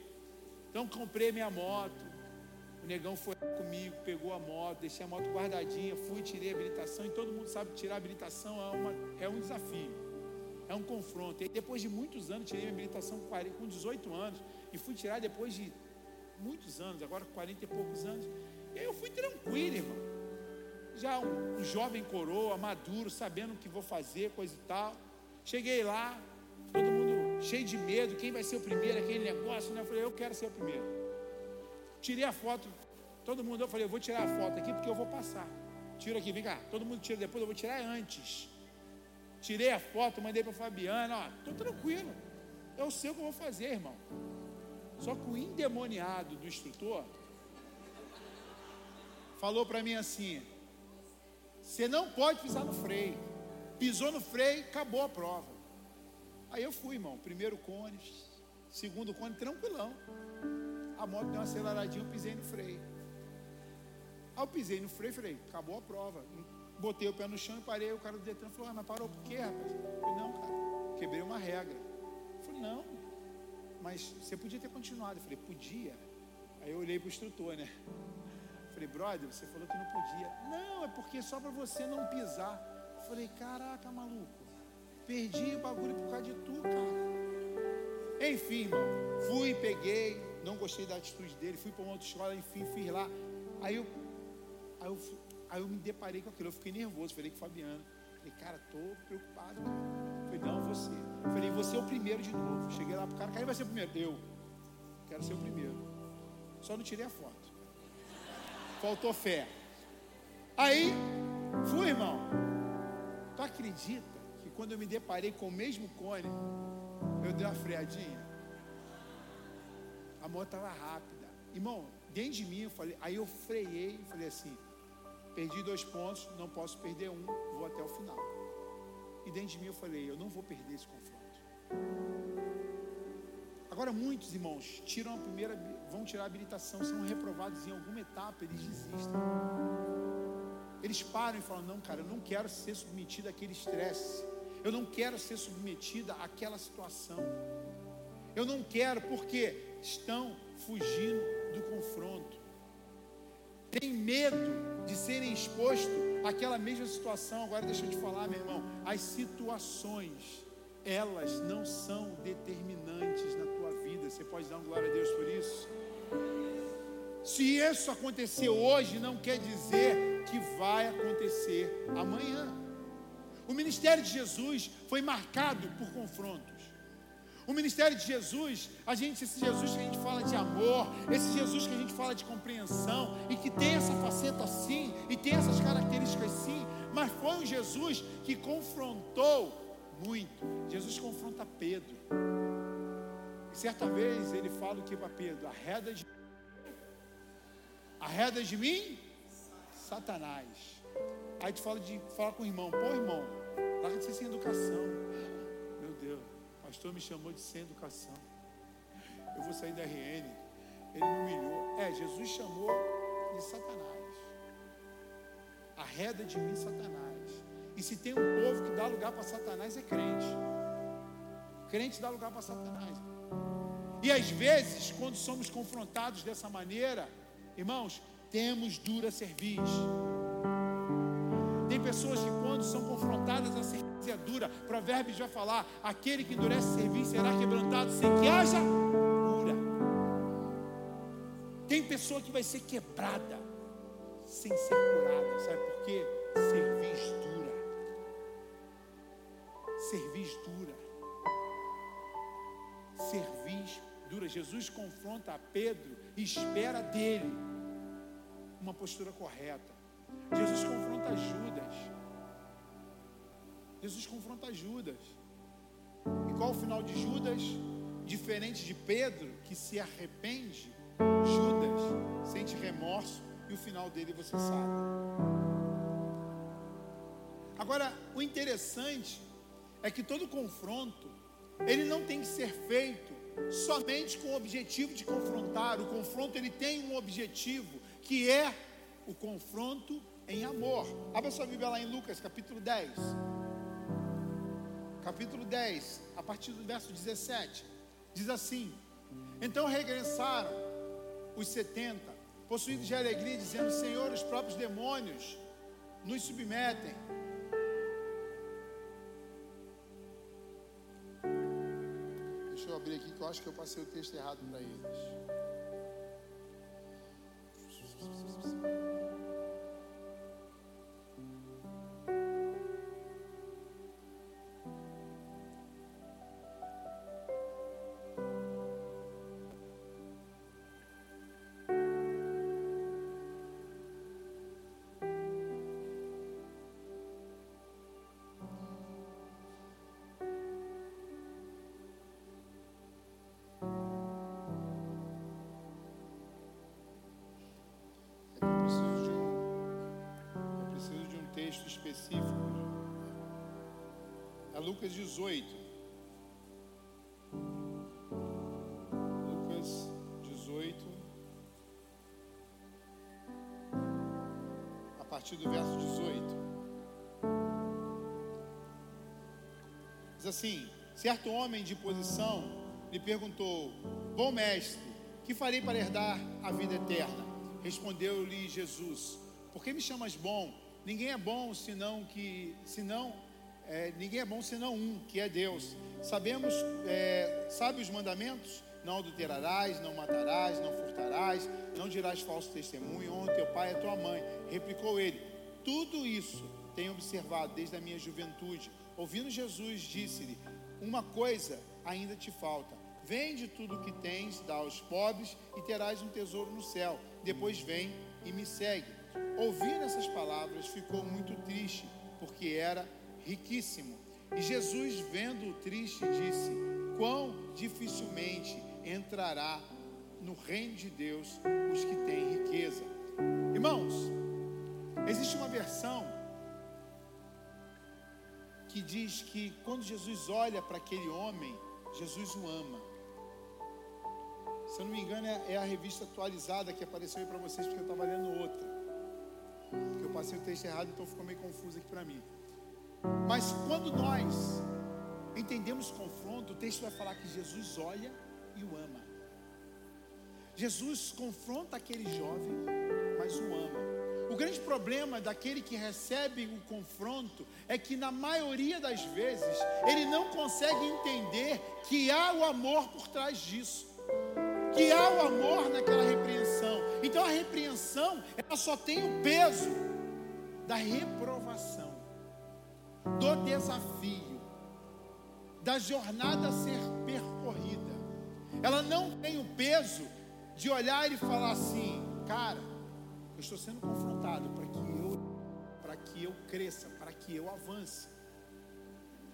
Então comprei minha moto. O negão foi comigo, pegou a moto, deixei a moto guardadinha, fui, tirei a habilitação. E todo mundo sabe que tirar a habilitação é, uma, é um desafio, é um confronto. E depois de muitos anos, tirei a habilitação com 18 anos. E fui tirar depois de muitos anos, agora 40 e poucos anos. E aí eu fui tranquilo, irmão. Já um, um jovem coroa, maduro, sabendo o que vou fazer, coisa e tal. Cheguei lá, cheio de medo, quem vai ser o primeiro, aquele negócio, né? Eu falei, eu quero ser o primeiro. Tirei a foto, todo mundo, eu falei, eu vou tirar a foto aqui porque eu vou passar. Tira aqui, vem cá, todo mundo tira depois, eu vou tirar antes. Tirei a foto, mandei para Fabiana, ó, tô tranquilo. Eu sei o que eu vou fazer, irmão. Só que o endemoniado do instrutor falou para mim assim: você não pode pisar no freio. Pisou no freio, acabou a prova. Aí eu fui, irmão. Primeiro cone, segundo cone, tranquilão. A moto deu uma aceleradinha, eu pisei no freio. Aí eu pisei no freio, falei, acabou a prova. Botei o pé no chão e parei. O cara do Detran falou, ah, mas parou por quê, rapaz? Eu falei, não, cara, quebrei uma regra. Eu falei, não, mas você podia ter continuado. Eu falei, podia. Aí eu olhei para o instrutor, né? Eu falei, brother, você falou que não podia. Não, é porque só para você não pisar. Eu falei, caraca, maluco. Perdi o bagulho por causa de tu, cara. Enfim, irmão, fui, peguei, não gostei da atitude dele, fui para uma outra escola, enfim, fiz lá. Aí eu, aí eu, aí eu me deparei com aquilo, eu fiquei nervoso, falei com o Fabiano. Falei, cara, tô preocupado, cara. Falei, não, você. Falei, você é o primeiro de novo. Cheguei lá pro cara, quem vai ser o primeiro? Eu. Quero ser o primeiro. Só não tirei a foto. Faltou fé. Aí, fui, irmão. Tu acredita quando eu me deparei com o mesmo cone, eu dei uma freadinha? A moto estava rápida. Irmão, dentro de mim, eu falei, aí eu freiei falei assim: perdi dois pontos, não posso perder um, vou até o final. E dentro de mim eu falei, eu não vou perder esse confronto. Agora muitos irmãos tiram a primeira, vão tirar a habilitação, são reprovados em alguma etapa, eles desistem. Eles param e falam, não, cara, eu não quero ser submetido àquele estresse. Eu não quero ser submetida àquela situação. Eu não quero porque estão fugindo do confronto. Tem medo de serem expostos àquela mesma situação. Agora deixa eu te falar, meu irmão, as situações, elas não são determinantes na tua vida. Você pode dar um glória a Deus por isso? Se isso acontecer hoje, não quer dizer que vai acontecer amanhã. O ministério de Jesus foi marcado por confrontos. O ministério de Jesus, a gente, esse Jesus que a gente fala de amor, esse Jesus que a gente fala de compreensão e que tem essa faceta assim e tem essas características sim, mas foi um Jesus que confrontou muito. Jesus confronta Pedro. E certa vez ele fala o que para Pedro? Arreda de Arreda de mim, Satanás. Aí tu fala de falar com o irmão, pô irmão, larga de ser sem educação. Meu Deus, o pastor me chamou de sem educação. Eu vou sair da RN. Ele me humilhou. É, Jesus chamou de Satanás. Arreda de mim, Satanás. E se tem um povo que dá lugar para Satanás, é crente. Crente dá lugar para Satanás. E às vezes, quando somos confrontados dessa maneira, irmãos, temos dura cerviz. Tem pessoas que, quando são confrontadas, a cerviz é dura. Provérbios vai falar: aquele que endurece cerviz será quebrantado sem que haja cura. Tem pessoa que vai ser quebrada sem ser curada. Sabe por quê? Cerviz dura. Cerviz dura. Cerviz dura. Jesus confronta a Pedro e espera dele uma postura correta. Jesus confronta Judas. Jesus confronta Judas. E qual o final de Judas? Diferente de Pedro, que se arrepende, Judas sente remorso e o final dele você sabe. Agora, o interessante é que todo confronto, ele não tem que ser feito somente com o objetivo de confrontar. O confronto ele tem um objetivo que é o confronto em amor. Abra sua Bíblia lá em Lucas, capítulo 10. Capítulo 10, a partir do verso 17. Diz assim: Então regressaram os 70, possuídos de alegria, dizendo: Senhor, os próprios demônios nos submetem. Deixa eu abrir aqui que eu acho que eu passei o texto errado para eles. Lucas 18. Lucas 18. A partir do verso 18. Diz assim: Certo homem de posição lhe perguntou: Bom mestre, que farei para herdar a vida eterna? Respondeu-lhe Jesus: Por que me chamas bom? Ninguém é bom senão que, senão, é, ninguém é bom senão um, que é Deus. Sabemos, é, sabe os mandamentos? Não adulterarás, não matarás, não furtarás, não dirás falso testemunho, honra teu pai e tua mãe. Replicou ele: Tudo isso tenho observado desde a minha juventude. Ouvindo Jesus, disse-lhe: Uma coisa ainda te falta. Vende tudo o que tens, dá aos pobres e terás um tesouro no céu. Depois vem e me segue. Ouvindo essas palavras, ficou muito triste, porque era riquíssimo. E Jesus, vendo-o triste, disse: Quão dificilmente entrará no reino de Deus os que têm riqueza. Irmãos, existe uma versão que diz que quando Jesus olha para aquele homem, Jesus o ama. Se eu não me engano, é é a revista atualizada que apareceu aí para vocês, porque eu estava lendo outra. Porque eu passei o texto errado, então ficou meio confuso aqui para mim. Mas quando nós entendemos confronto, o texto vai falar que Jesus olha e o ama. Jesus confronta aquele jovem, mas o ama. O grande problema daquele que recebe o confronto é que, na maioria das vezes, ele não consegue entender que há o amor por trás disso que há o amor naquela repreensão. Então a repreensão, ela só tem o peso da reprovação, do desafio, da jornada a ser percorrida. Ela não tem o peso de olhar e falar assim, cara, eu estou sendo confrontado para que eu para que eu cresça, para que eu avance.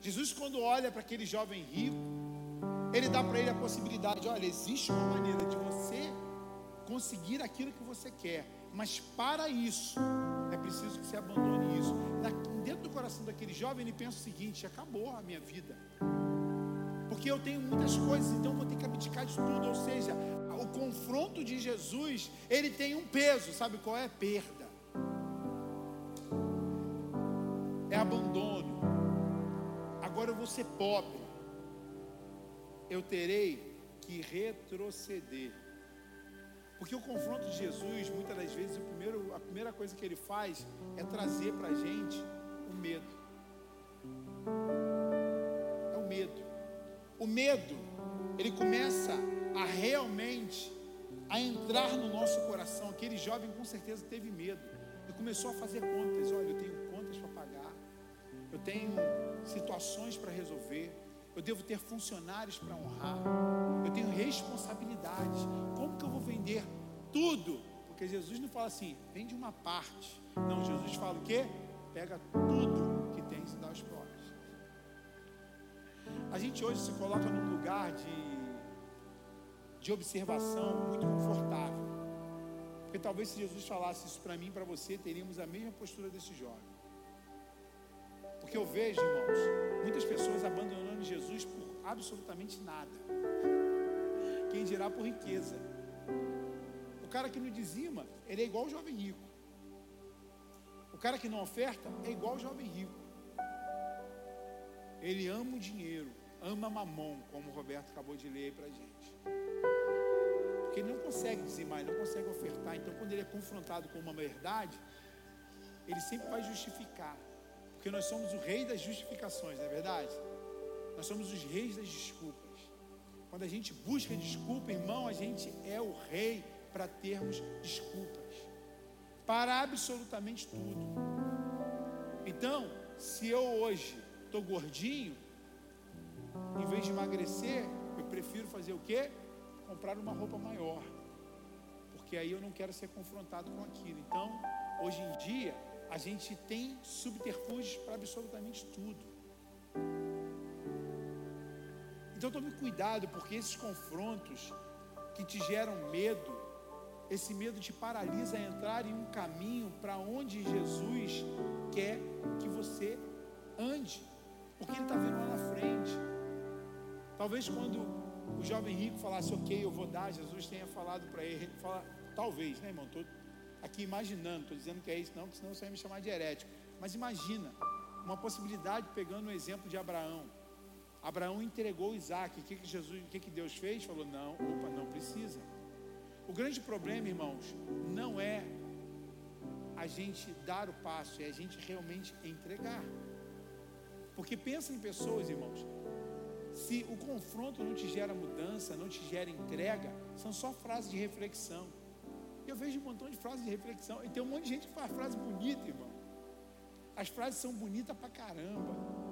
Jesus quando olha para aquele jovem rico, ele dá para ele a possibilidade: olha, existe uma maneira de você conseguir aquilo que você quer, mas para isso é preciso que você abandone isso. Dentro do coração daquele jovem, ele pensa o seguinte: acabou a minha vida, porque eu tenho muitas coisas, então vou ter que abdicar de tudo. Ou seja, o confronto de Jesus, ele tem um peso, sabe qual é? Perda, é abandono. Agora eu vou ser pobre eu terei que retroceder. Porque o confronto de Jesus, muitas das vezes, primeiro, a primeira coisa que ele faz é trazer para a gente o medo. É o medo. O medo, ele começa a realmente a entrar no nosso coração. Aquele jovem com certeza teve medo e começou a fazer contas. Olha, eu tenho contas para pagar, eu tenho situações para resolver, eu devo ter funcionários para honrar, eu tenho responsabilidades. Como que eu vou vender tudo? Porque Jesus não fala assim, vende uma parte. Não, Jesus fala o quê? Pega tudo que tens e dá aos pobres. A gente hoje se coloca num lugar de, de observação muito confortável. Porque talvez se Jesus falasse isso para mim e para você, teríamos a mesma postura desse jovem. Porque eu vejo, irmãos, muitas pessoas abandonando Jesus por absolutamente nada. Quem dirá por riqueza. O cara que não dizima, ele é igual o jovem rico. O cara que não oferta é igual o jovem rico. Ele ama o dinheiro, ama mamão, como o Roberto acabou de ler aí para gente. Porque ele não consegue dizimar, ele não consegue ofertar. Então, quando ele é confrontado com uma verdade, ele sempre vai justificar. Porque nós somos o rei das justificações, não é verdade? Nós somos os reis das desculpas. Quando a gente busca desculpa, irmão, a gente é o rei para termos desculpas. Para absolutamente tudo. Então, se eu hoje estou gordinho, em vez de emagrecer, eu prefiro fazer o quê? Comprar uma roupa maior. Porque aí eu não quero ser confrontado com aquilo. Então, hoje em dia, a gente tem subterfúgios para absolutamente tudo. Então tome cuidado, porque esses confrontos que te geram medo, esse medo te paralisa a entrar em um caminho para onde Jesus quer que você ande, porque Ele está vendo lá na frente. Talvez quando o jovem rico falasse, ok, eu vou dar, Jesus tenha falado para ele, fala, talvez, né, irmão? Tô, aqui imaginando, estou dizendo que é isso, não, porque senão você vai me chamar de herético. Mas imagina uma possibilidade pegando o exemplo de Abraão. Abraão entregou Isaac. O que, que Jesus, o que, que Deus fez? Falou: não, opa, não precisa. O grande problema, irmãos, não é a gente dar o passo, é a gente realmente entregar. Porque pensa em pessoas, irmãos, se o confronto não te gera mudança, não te gera entrega, são só frases de reflexão. Eu vejo um montão de frases de reflexão. E tem um monte de gente que faz frase bonita, irmão. As frases são bonitas pra caramba.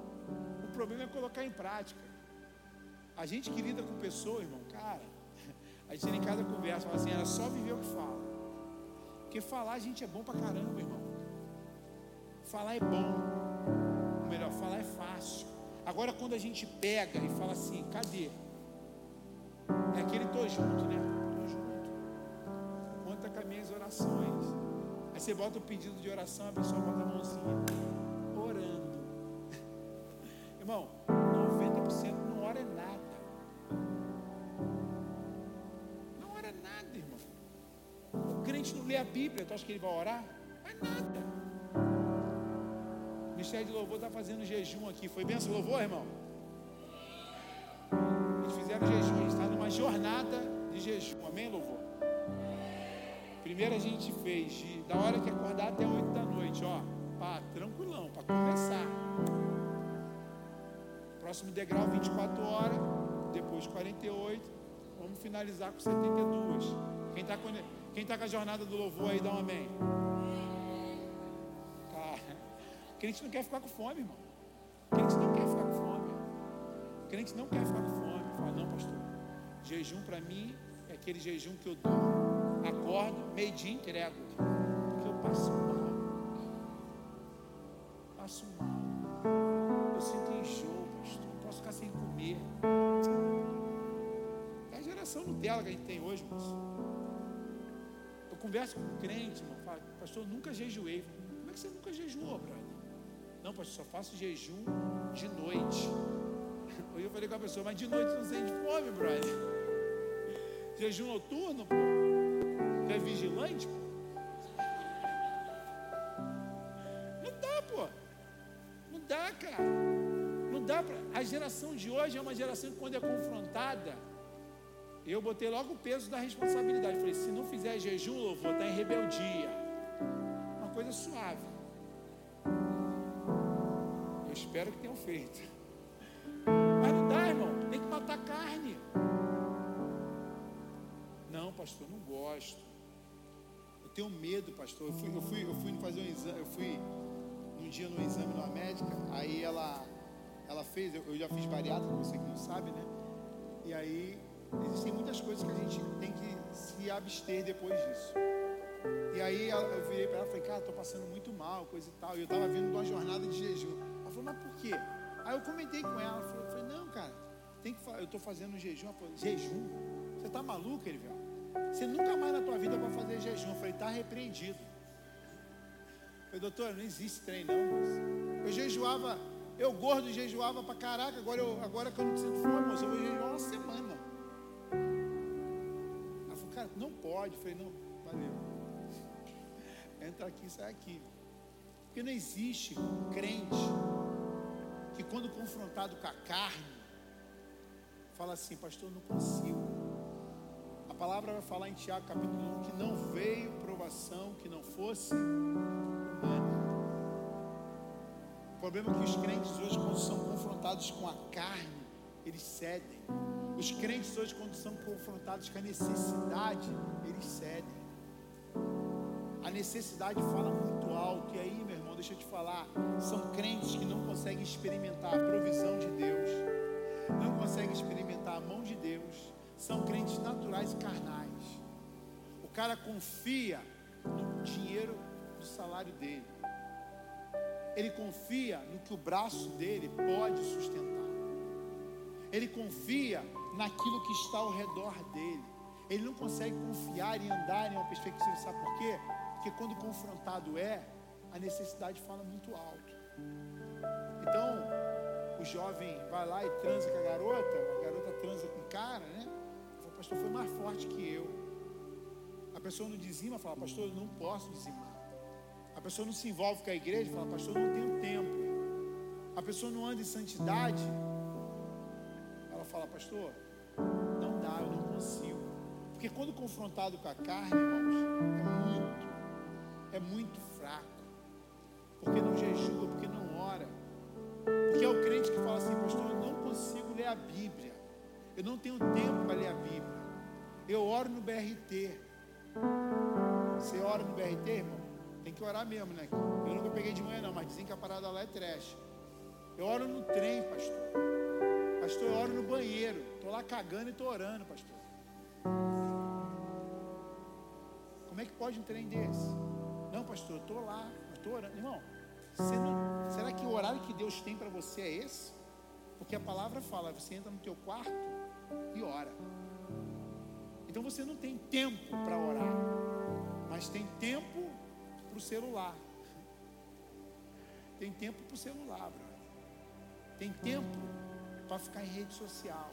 Problema é colocar em prática. A gente que lida com pessoas, irmão, cara, <laughs> a gente em cada conversa fala assim, era só viver o que fala. Porque falar a gente é bom pra caramba, irmão. Falar é bom. Ou melhor, falar é fácil. Agora quando a gente pega e fala assim, cadê? É aquele tô junto, né? orações. Aí você bota o pedido de oração, a pessoa bota a mãozinha. Irmão, 90% não ora é nada. Não ora é nada, irmão. O crente não lê a Bíblia, tu acha que ele vai orar? Não é nada. O Ministério de Louvor está fazendo jejum aqui. Foi benção louvor, irmão? Eles fizeram jejum, a gente está numa jornada de jejum. Amém, louvor? Primeiro a gente fez de, da hora que acordar até 8 da noite, ó, pá, tranquilão, para começar. Próximo degrau 24 horas, depois 48, vamos finalizar com 72. Quem está com, quem tá com a jornada do louvor aí, dá um amém. Cara, o crente não quer ficar com fome, irmão. Crente não quer ficar com fome. Crente não quer ficar com fome. Fala, não, pastor. Jejum para mim é aquele jejum que eu dou acordo, meio-dia entrego. Porque eu passo mal. Passo a geração Nutella que a gente tem hoje, moço. Eu converso com um crente, irmão, falo, pastor, nunca jejuei. Como é que você nunca jejuou, brother? Não, pastor, só faço jejum de noite. <laughs> Aí eu falei com a pessoa, mas de noite não sente fome, brother. <laughs> Jejum noturno, pô é vigilante? <laughs> Não dá, pô. Não dá, cara. Não dá para. A geração de hoje é uma geração que, quando é confrontada, Eu botei logo o peso da responsabilidade. Falei, se não fizer jejum, louvor, está em rebeldia. Uma coisa suave. Eu espero que tenham feito. Mas não dá, irmão. Tem que matar carne. Não, pastor, não gosto. Eu tenho medo, pastor. Eu fui, eu fui, eu fui fazer um exame. Eu fui um dia no exame numa médica. Aí ela, ela fez. Eu, eu já fiz bariátrica, você que não sabe, né? E aí existem muitas coisas que a gente tem que se abster depois disso. E aí eu virei para ela e falei, cara, estou passando muito mal, coisa e tal. E eu estava vindo de uma jornada de jejum. Ela falou, mas por quê? Aí eu comentei com ela, eu falei, não, cara, tem que eu estou fazendo um jejum. Ela falou, jejum? Você está maluco, Elivel? Você nunca mais na tua vida vai fazer jejum. Eu falei, está repreendido. Eu falei, doutor, não existe trem não, moço. Eu jejuava, eu gordo jejuava para caraca, agora, eu, agora que eu não sinto fome, moço, eu vou jejuar uma semana. Cara, não pode. Eu falei, não, valeu. Entra aqui, sai aqui. Porque não existe crente que quando confrontado com a carne, fala assim, pastor, não consigo. A palavra vai falar em Tiago capítulo 1 que não veio provação que não fosse humana. O problema é que os crentes hoje, quando são confrontados com a carne, eles cedem. Os crentes hoje, quando são confrontados com a necessidade, eles cedem. A necessidade fala muito alto. E aí, meu irmão, deixa eu te falar. São crentes que não conseguem experimentar a provisão de Deus, não conseguem experimentar a mão de Deus. São crentes naturais e carnais. O cara confia no dinheiro do salário dele. Ele confia no que o braço dele pode sustentar. Ele confia naquilo que está ao redor dele. Ele não consegue confiar e andar em uma perspectiva, sabe por quê? Porque quando confrontado é, a necessidade fala muito alto. Então, o jovem vai lá e transa com a garota, a garota transa com o cara, né? O pastor foi mais forte que eu. A pessoa não dizima, fala, pastor, eu não posso dizimar. A pessoa não se envolve com a igreja, fala, pastor, eu não tenho tempo. A pessoa não anda em santidade, fala, pastor, não dá, eu não consigo. Porque quando confrontado com a carne, irmãos, é muito, é muito fraco. Porque não jejua, porque não ora. Porque é o crente que fala assim, pastor, eu não consigo ler a Bíblia. Eu não tenho tempo para ler a Bíblia. Eu oro no BRT. Você ora no BRT, irmão? Tem que orar mesmo, né? Eu nunca peguei de manhã não, mas dizem que a parada lá é trash. Eu oro no trem, pastor. Pastor, eu oro no banheiro. Estou lá cagando e estou orando, pastor. Como é que pode um trem desse? Não, pastor, eu estou lá, estou orando. Irmão, não, será que o horário que Deus tem para você é esse? Porque a palavra fala, você entra no teu quarto e ora. Então você não tem tempo para orar, mas tem tempo para o celular. Tem tempo para o celular, brother. Tem tempo para ficar em rede social.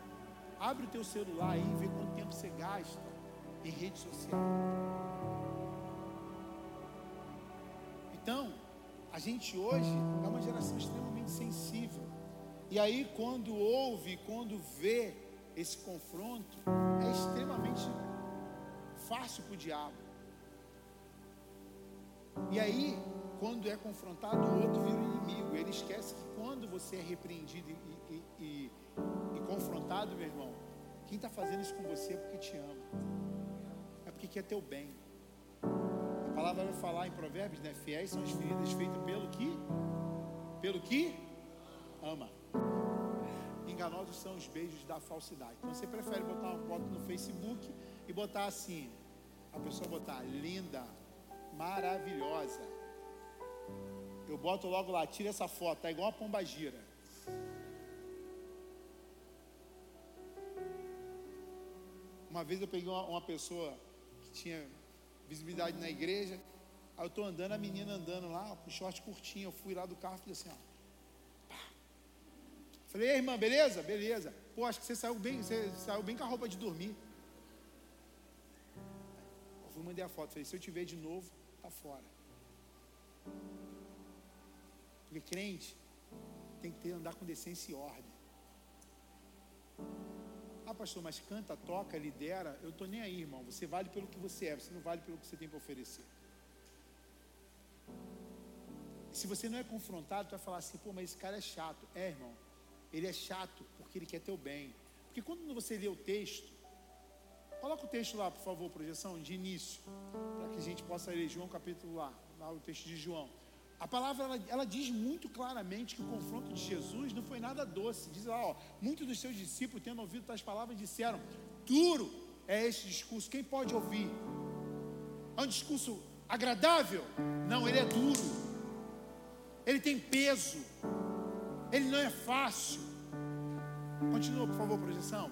Abre o teu celular e vê quanto tempo você gasta em rede social. Então, a gente hoje é uma geração extremamente sensível. E aí, quando ouve, quando vê esse confronto, é extremamente fácil para o diabo. E aí, quando é confrontado, o outro vira inimigo. Ele esquece que quando você é repreendido e, e, e, e confrontado, meu irmão, quem está fazendo isso com você é porque te ama, é porque quer teu bem. A palavra vai falar em Provérbios, né? Fiéis são as feridas feitas pelo que? Pelo que? Ama. Enganosos são os beijos da falsidade. Então você prefere botar uma foto no Facebook e botar assim, a pessoa botar linda, maravilhosa. Eu boto logo lá, tira essa foto, tá igual uma pomba gira. Uma vez eu peguei uma, uma pessoa que tinha visibilidade na igreja, aí eu estou andando, a menina andando lá, com short curtinho, eu fui lá do carro e falei assim, ó. Falei, irmã, beleza? Beleza. Pô, acho que você saiu bem, você saiu bem com a roupa de dormir. Eu fui mandei a foto, falei, se eu te ver de novo, tá fora. Porque crente tem que ter andar com decência e ordem. Ah, pastor, mas canta, toca, lidera. Eu estou nem aí, irmão. Você vale pelo que você é, você não vale pelo que você tem para oferecer. Se você não é confrontado, tu vai falar assim, pô, mas esse cara é chato. É, irmão. Ele é chato porque ele quer teu bem. Porque quando você lê o texto, coloca o texto lá, por favor, projeção, de início, para que a gente possa ler João capítulo lá, lá o texto de João. A palavra ela, ela, diz muito claramente que o confronto de Jesus não foi nada doce. Diz lá, ó, muitos dos seus discípulos, tendo ouvido tais palavras, disseram: duro é este discurso. Quem pode ouvir? É um discurso agradável? Não, ele é duro. Ele tem peso. Ele não é fácil. Continua, por favor, projeção.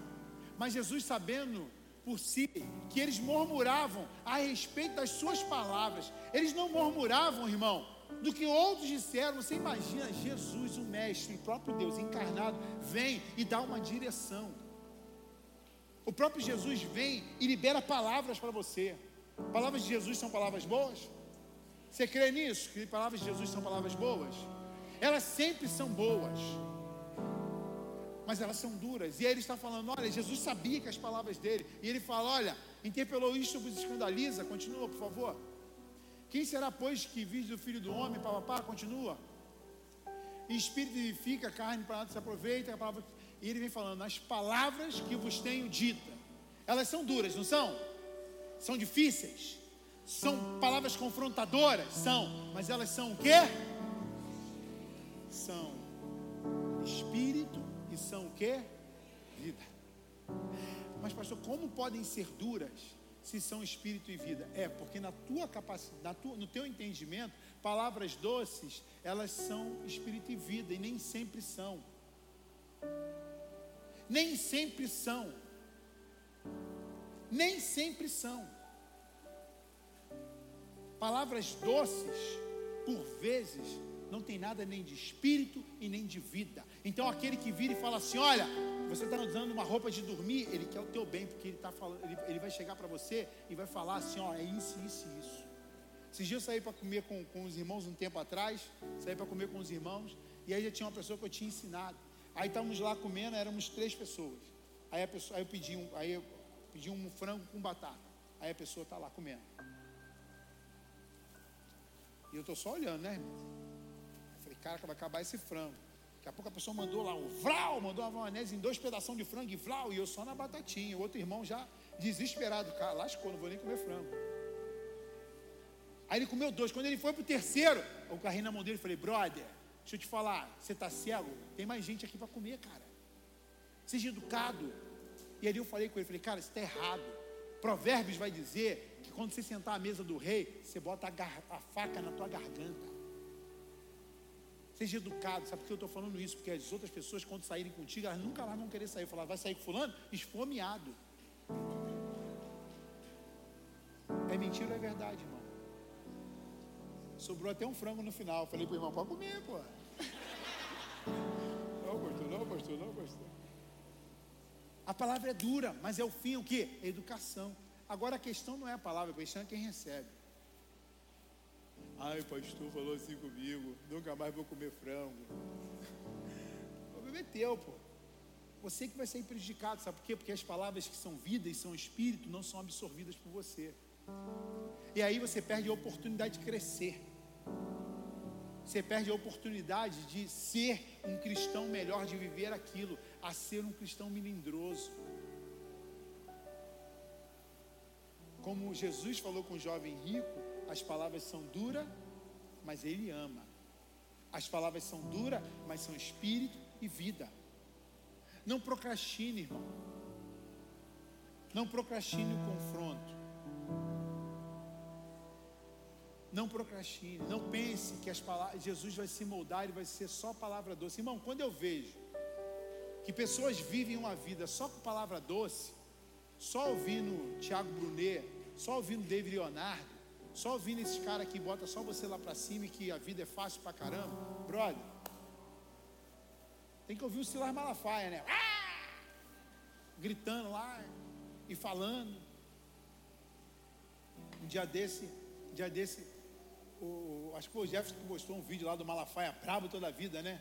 Mas Jesus, sabendo por si que eles murmuravam a respeito das suas palavras, eles não murmuravam, irmão do que outros disseram. Você imagina Jesus, o Mestre, o próprio Deus encarnado, vem e dá uma direção. O próprio Jesus vem e libera palavras para você. Palavras de Jesus são palavras boas? Você crê nisso? Que palavras de Jesus são palavras boas? Elas sempre são boas, mas elas são duras. E aí ele está falando: olha, Jesus sabia que as palavras dele, e ele fala: olha, interpelou isto, vos escandaliza. Continua, por favor. Quem será, pois, que vive do filho do homem? Papapá, continua. Espírito vivifica, carne para nada se aproveita. A palavra... E ele vem falando, as palavras que vos tenho dita, elas são duras, não são? São difíceis. São palavras confrontadoras? São. Mas elas são o quê? São espírito e são o quê? Vida. Mas, pastor, como podem ser duras? Se são espírito e vida? É, porque na tua capacidade, no teu entendimento, palavras doces, elas são espírito e vida, e nem sempre são. Nem sempre são. Nem sempre são. Palavras doces, por vezes, não tem nada nem de espírito e nem de vida. Então aquele que vira e fala assim: olha, você está usando uma roupa de dormir, ele quer o teu bem, porque ele, tá falando, ele, ele vai chegar para você e vai falar assim: ó, é isso, isso e isso. Esses dias eu saí para comer com, com os irmãos um tempo atrás, saí para comer com os irmãos, e aí já tinha uma pessoa que eu tinha ensinado. Aí estávamos lá comendo, éramos três pessoas. Aí, a pessoa, aí eu pedi um, aí eu pedi um frango com batata. Aí a pessoa está lá comendo. E eu estou só olhando, né, irmão? Cara, vai acabar esse frango. Daqui a pouco a pessoa mandou lá o vral, mandou uma maionese em dois pedaços de frango e vral, e eu só na batatinha. O outro irmão já desesperado, cara, lascou, não vou nem comer frango. Aí ele comeu dois. Quando ele foi pro terceiro, eu carrei na mão dele e falei, brother, deixa eu te falar, você tá cego? Tem mais gente aqui para comer, cara. Seja educado. E ali eu falei com ele, falei, cara, isso está errado. Provérbios vai dizer que quando você sentar à mesa do rei, você bota a, a faca na tua garganta. Seja educado, sabe por que eu estou falando isso? Porque as outras pessoas, quando saírem contigo, elas nunca mais vão querer sair. Falar, vai sair com fulano? Esfomeado. É mentira ou é verdade, irmão? Sobrou até um frango no final. Falei para o irmão, pode comer, pô. <laughs> Não, pastor, não, pastor, não, pastor. A palavra é dura, mas é o fim o quê? É educação. Agora a questão não é a palavra, a questão é quem recebe. Ai, pastor falou assim comigo, nunca mais vou comer frango. O problema é teu, pô. Você que vai ser prejudicado, sabe por quê? Porque as palavras que são vida e são espírito não são absorvidas por você. E aí você perde a oportunidade de crescer. Você perde a oportunidade de ser um cristão melhor, de viver aquilo, a ser um cristão melindroso. Como Jesus falou com o jovem rico, as palavras são duras, mas Ele ama. As palavras são duras, mas são espírito e vida. Não procrastine, irmão. Não procrastine o confronto. Não procrastine. Não pense que as palavras, Jesus vai se moldar e vai ser só palavra doce. Irmão, quando eu vejo que pessoas vivem uma vida só com palavra doce, só ouvindo Tiago Brunet, só ouvindo David Leonardo, só ouvindo esses caras que bota só você lá para cima e que a vida é fácil pra caramba, brother. Tem que ouvir o Silas Malafaia, né? Ah! Gritando lá e falando. Um dia desse, um dia desse, o, acho que foi o Jefferson que postou um vídeo lá do Malafaia brabo toda a vida, né?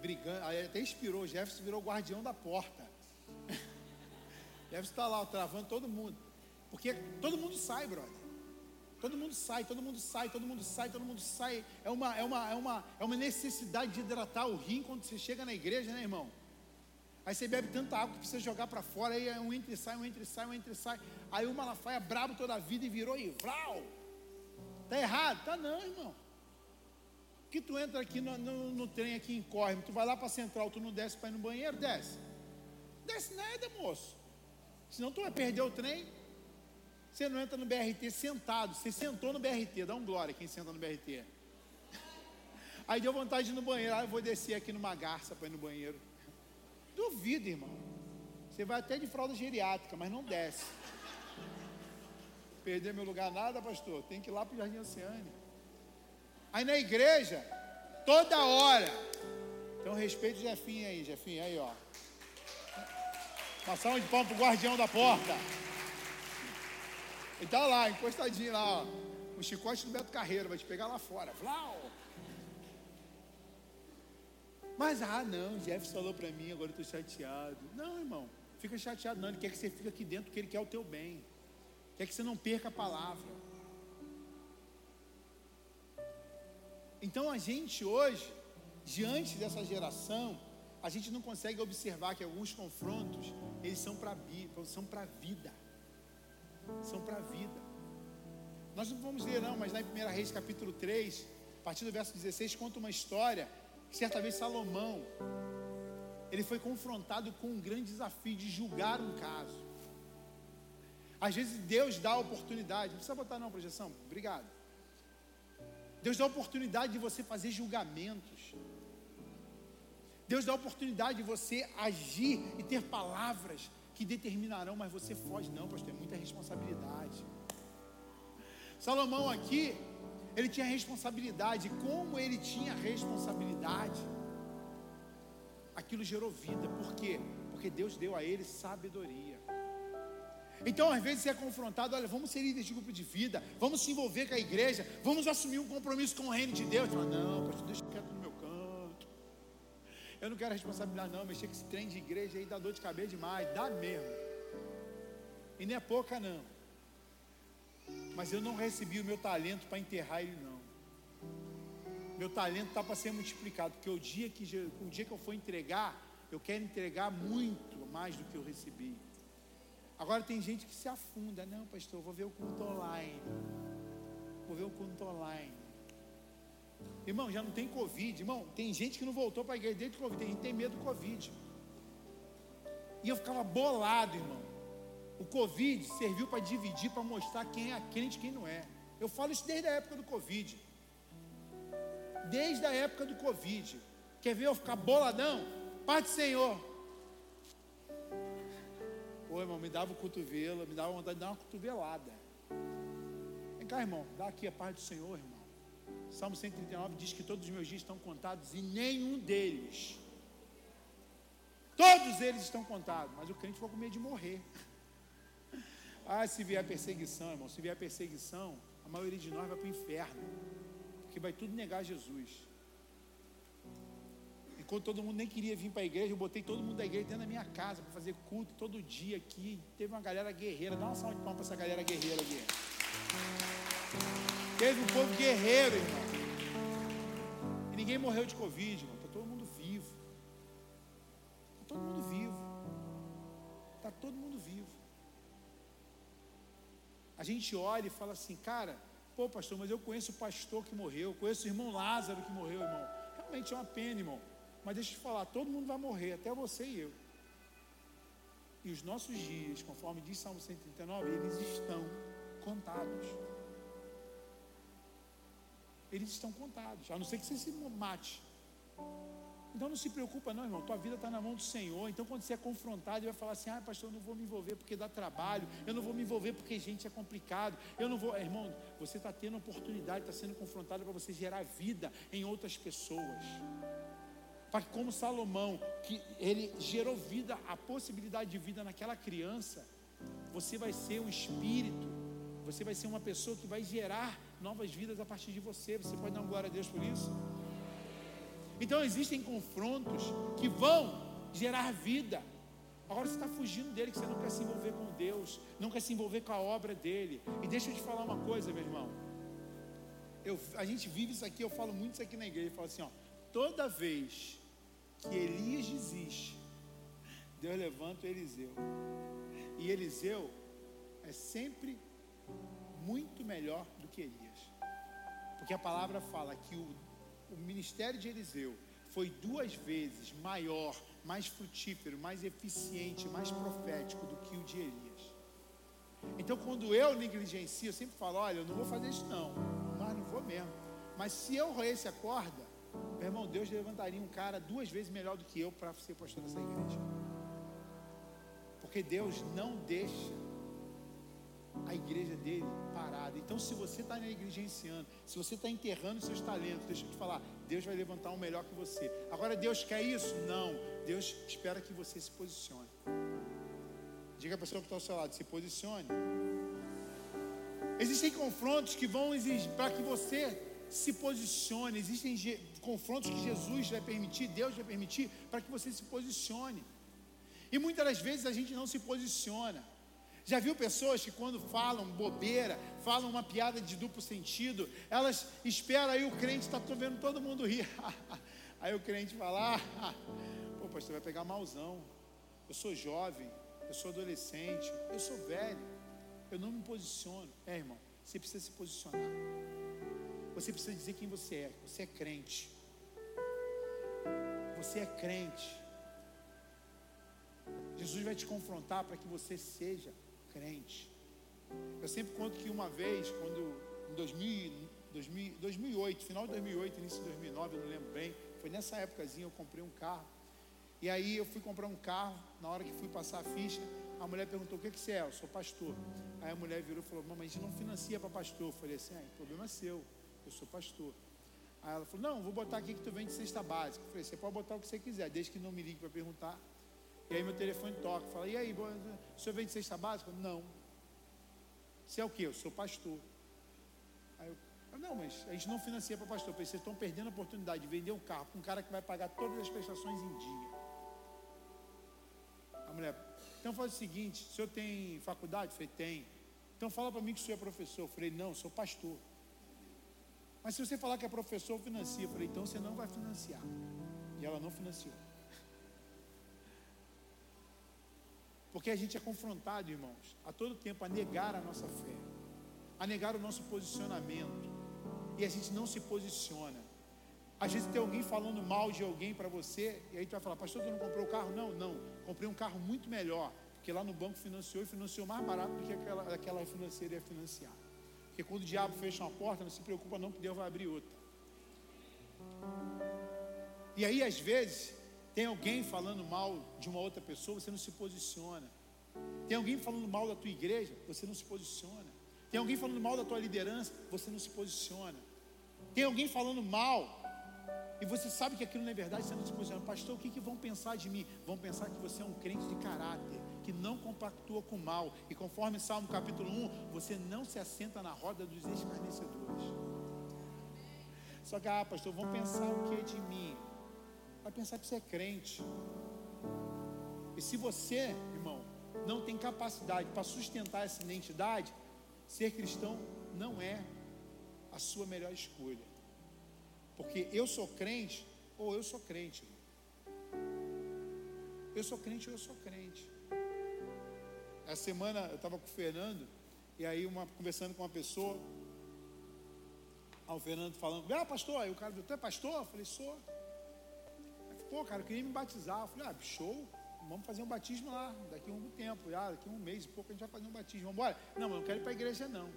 brigando, aí até inspirou, o Jefferson virou guardião da porta. <laughs> Deve estar lá, travando todo mundo. Porque todo mundo sai, brother. Todo mundo sai, todo mundo sai, todo mundo sai, todo mundo sai. É uma, é uma, é uma, é uma necessidade de hidratar o rim quando você chega na igreja, né, irmão? Aí você bebe tanta água que precisa jogar para fora, aí é um entre e sai, um entre e sai, um entre e sai. Aí o Malafaia brabo toda a vida e virou e vral. Tá errado? Tá não, irmão. Que tu entra aqui no, no, no trem aqui em Corre, tu vai lá para central, tu não desce para ir no banheiro, desce. Desce nada, moço. Senão tu vai perder o trem. Você não entra no BRT sentado. Você sentou no BRT, dá um glória quem senta no BRT. Aí deu vontade de ir no banheiro. Ah, eu vou descer aqui numa garça para ir no banheiro. Duvido, irmão. Você vai até de fralda geriátrica, mas não desce. Perder meu lugar nada, pastor. Tem que ir lá para o Jardim Oceânico. Aí na igreja, toda hora. Então respeito o Jefinho aí, Jefinho, aí ó. Passar um de pão pro guardião da porta. Ele tá lá, encostadinho lá, ó. O chicote do Beto Carreiro, vai te pegar lá fora. Flau! Mas, ah, não, Jeff falou para mim, agora eu estou chateado. Não, irmão, fica chateado não. Ele quer que você fique aqui dentro, porque ele quer o teu bem. Quer que você não perca a palavra. Então a gente hoje, diante dessa geração, a gente não consegue observar que alguns confrontos, eles são para são para a vida. São para a vida. Nós não vamos ler não, mas na 1 Reis capítulo 3, a partir do verso 16, conta uma história que certa vez Salomão, ele foi confrontado com um grande desafio de julgar um caso. Às vezes Deus dá a oportunidade, não precisa botar não projeção, obrigado. Deus dá a oportunidade de você fazer julgamentos. Deus dá a oportunidade de você agir e ter palavras que determinarão, mas você foge. Não, pastor, é muita responsabilidade. Salomão aqui, ele tinha responsabilidade. Como ele tinha responsabilidade, aquilo gerou vida. Por quê? Porque Deus deu a ele sabedoria. Então, às vezes, você é confrontado, olha, vamos ser líderes de grupo de vida, vamos se envolver com a igreja, vamos assumir um compromisso com o reino de Deus. Fala, não, pastor, deixa quieto. Eu não quero responsabilidade, não. Mexer com esse trem de igreja aí dá dor de cabeça demais, dá mesmo. E não é pouca, não. Mas eu não recebi o meu talento para enterrar ele, não. Meu talento está para ser multiplicado, porque o dia, que, o dia que eu for entregar, eu quero entregar muito mais do que eu recebi. Agora tem gente que se afunda. Não, pastor, vou ver o culto online. Vou ver o culto online. Irmão, já não tem Covid. Irmão, tem gente que não voltou para a igreja desde o Covid. Tem gente que tem medo do Covid. E eu ficava bolado, irmão. O Covid serviu para dividir, para mostrar quem é crente e quem não é. Eu falo isso desde a época do Covid. Desde a época do Covid. Quer ver eu ficar boladão? Pai do Senhor. Pô, irmão, me dava o cotovelo, me dava vontade de dar uma cotovelada. Vem cá, irmão, dá aqui a paz do Senhor, irmão. Salmo 139 diz que todos os meus dias estão contados e nenhum deles, todos eles estão contados, mas o crente ficou com medo de morrer. <laughs> Ah, se vier perseguição, irmão, se vier perseguição, a maioria de nós vai para o inferno, porque vai tudo negar Jesus. Quando todo mundo nem queria vir para a igreja, eu botei todo mundo da igreja dentro da minha casa para fazer culto todo dia aqui. Teve uma galera guerreira. Dá uma salva de palmas para essa galera guerreira aqui. Teve um povo guerreiro, irmão. E ninguém morreu de Covid, irmão. Está todo mundo vivo. Está todo mundo vivo. Está todo mundo vivo. A gente olha e fala assim, cara, pô, pastor, mas eu conheço o pastor que morreu, conheço o irmão Lázaro que morreu, irmão. Realmente é uma pena, irmão. Mas deixa eu te falar, todo mundo vai morrer, até você e eu. E os nossos dias, conforme diz Salmo 139, eles estão contados. Eles estão contados, a não ser que você se mate. Então não se preocupa não, irmão. Tua vida está na mão do Senhor. Então quando você é confrontado, ele vai falar assim: ah, pastor, eu não vou me envolver porque dá trabalho. Eu não vou me envolver porque gente é complicado. Eu não vou, irmão. Você está tendo oportunidade, está sendo confrontado para você gerar vida em outras pessoas para que como Salomão, que ele gerou vida, a possibilidade de vida naquela criança, você vai ser um espírito, você vai ser uma pessoa que vai gerar novas vidas a partir de você. Você pode dar glória a Deus por isso? Então existem confrontos que vão gerar vida. Agora você está fugindo dele, que você não quer se envolver com Deus, não quer se envolver com a obra dele. E deixa eu te falar uma coisa, meu irmão. Eu, a gente vive isso aqui, eu falo muito isso aqui na igreja. Eu falo assim: ó, toda vez que Elias desiste, Deus levanta o Eliseu. E Eliseu é sempre muito melhor do que Elias. Porque a palavra fala que o, o ministério de Eliseu foi duas vezes maior, mais frutífero, mais eficiente, mais profético do que o de Elias. Então, quando eu negligencio, eu sempre falo: olha, eu não vou fazer isso, não, mas não vou mesmo. Mas se eu roesse a corda, meu irmão, Deus levantaria um cara duas vezes melhor do que eu para ser pastor dessa igreja. Porque Deus não deixa a igreja dele parada. Então, se você está negligenciando, se você está enterrando seus talentos, deixa eu te falar, Deus vai levantar um melhor que você. Agora, Deus quer isso? Não. Deus espera que você se posicione. Diga a pessoa que está ao seu lado, se posicione. Existem confrontos que vão exigir para que você se posicione. Existem confrontos que Jesus vai permitir, Deus vai permitir, para que você se posicione. E muitas das vezes a gente não se posiciona. Já viu pessoas que quando falam bobeira, falam uma piada de duplo sentido, elas esperam aí o crente está vendo todo mundo rir. <laughs> aí o crente fala: ah, pô, pastor, vai pegar malzão. Eu sou jovem, eu sou adolescente, eu sou velho, eu não me posiciono. É, irmão, você precisa se posicionar. Você precisa dizer quem você é. Você é crente. Você é crente. Jesus vai te confrontar para que você seja crente. Eu sempre conto que uma vez, quando em 2000, 2000, 2008, final de 2008, início de 2009, eu não lembro bem, foi nessa épocazinha eu comprei um carro. E aí eu fui comprar um carro, na hora que fui passar a ficha, a mulher perguntou: O que, que você é? Eu sou pastor. Aí a mulher virou e falou: Mamãe, a gente não financia para pastor. Eu falei assim: ah, o problema é seu, eu sou pastor. Aí ela falou: Não, vou botar aqui que tu vem de cesta básica. Eu falei: Você pode botar o que você quiser, desde que não me ligue para perguntar. E aí meu telefone toca, fala: E aí, o senhor vem de cesta básica? Não. Você é o quê? Eu sou pastor. Aí eu, não, mas a gente não financia para pastor. Vocês estão perdendo a oportunidade de vender um carro para um cara que vai pagar todas as prestações em dia. A mulher, então faz o seguinte: o senhor tem faculdade? Eu falei: Tem. Então fala para mim que o senhor é professor. Eu falei: Não, eu sou pastor. Mas se você falar que é professor, financia. Eu falei: Então você não vai financiar. E ela não financiou. Porque a gente é confrontado, irmãos, a todo tempo a negar a nossa fé, a negar o nosso posicionamento. E a gente não se posiciona. Às vezes tem alguém falando mal de alguém para você, e aí tu vai falar, pastor, tu não comprou o carro? Não, não, comprei um carro muito melhor, porque lá no banco financiou e financiou mais barato do que aquela, aquela financeira ia financiar. Porque quando o diabo fecha uma porta, não se preocupa não, que Deus vai abrir outra. E aí, às vezes, tem alguém falando mal de uma outra pessoa, você não se posiciona. Tem alguém falando mal da tua igreja, você não se posiciona. Tem alguém falando mal da tua liderança, você não se posiciona. Tem alguém falando mal e você sabe que aquilo não é verdade, você não se posiciona. Pastor, o que, que vão pensar de mim? Vão pensar que você é um crente de caráter, que não compactua com o mal. E conforme Salmo capítulo 1, você não se assenta na roda dos escarnecedores. Só que, ah, pastor, vão pensar o que de mim? Vai pensar que você é crente. E se você, irmão, não tem capacidade para sustentar essa identidade, ser cristão não é a sua melhor escolha. Porque eu sou crente ou eu sou crente. Eu sou crente ou eu sou crente. Essa semana eu estava com o Fernando, e aí uma, conversando com uma pessoa, aí o Fernando falando, ah pastor, aí o cara, tu é pastor? Eu falei, sou. Pô, cara, eu queria me batizar. Eu falei, ah, show, vamos fazer um batismo lá, daqui a um tempo, já, daqui a um mês e pouco a gente vai fazer um batismo. Vamos embora? Não, mas eu não quero ir para a igreja, não.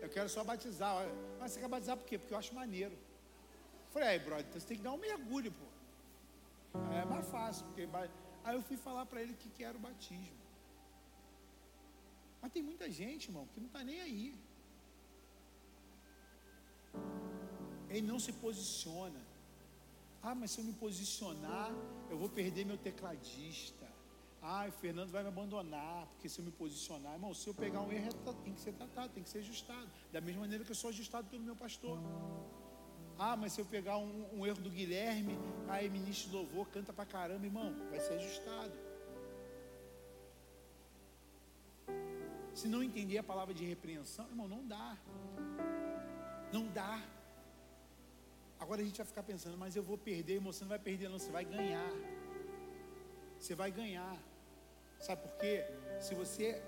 Eu quero só batizar. Olha, mas você quer batizar por quê? Porque eu acho maneiro. Eu falei, aí, brother, então você tem que dar um mergulho, pô. Aí é mais fácil, porque. Aí eu fui falar para ele que, que era o batismo. Mas tem muita gente, irmão, que não está nem aí. Ele não se posiciona. Ah, mas se eu me posicionar, eu vou perder meu tecladista. Ah, o Fernando vai me abandonar, porque se eu me posicionar, irmão, se eu pegar um erro, é tem que ser tratado, tem que ser ajustado. Da mesma maneira que eu sou ajustado pelo meu pastor. Ah, mas se eu pegar um, um erro do Guilherme, aí ministro louvor, canta pra caramba, irmão, vai ser ajustado. Se não entender a palavra de repreensão, irmão, não dá. Não dá. Agora a gente vai ficar pensando, mas eu vou perder, irmão, você não vai perder, não, você vai ganhar. Você vai ganhar. Sabe por quê? Se você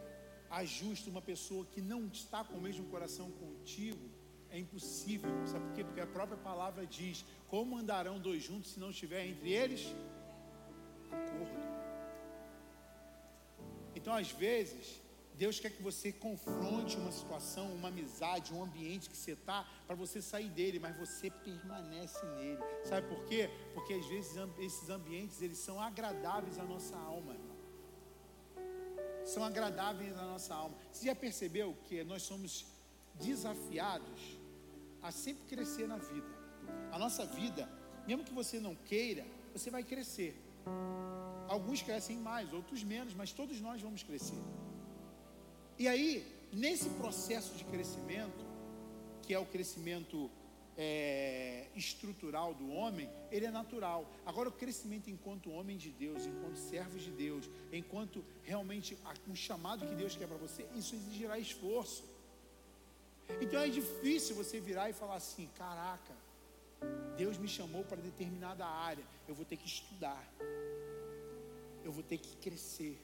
ajusta uma pessoa que não está com o mesmo coração contigo, é impossível. Sabe por quê? Porque a própria palavra diz: Como andarão dois juntos se não estiver entre eles acordo? Então, às vezes, Deus quer que você confronte uma situação, uma amizade, um ambiente que você está, para você sair dele, mas você permanece nele. Sabe por quê? Porque às vezes esses ambientes eles são agradáveis à nossa alma. São agradáveis à nossa alma. Você já percebeu que nós somos desafiados a sempre crescer na vida? A nossa vida, mesmo que você não queira, você vai crescer. Alguns crescem mais, outros menos, mas todos nós vamos crescer. E aí, nesse processo de crescimento, que é o crescimento é, estrutural do homem, ele é natural. Agora, o crescimento enquanto homem de Deus, enquanto servos de Deus, enquanto realmente um chamado que Deus quer para você, isso exigirá esforço. Então é difícil você virar e falar assim: caraca, Deus me chamou para determinada área, eu vou ter que estudar, eu vou ter que crescer,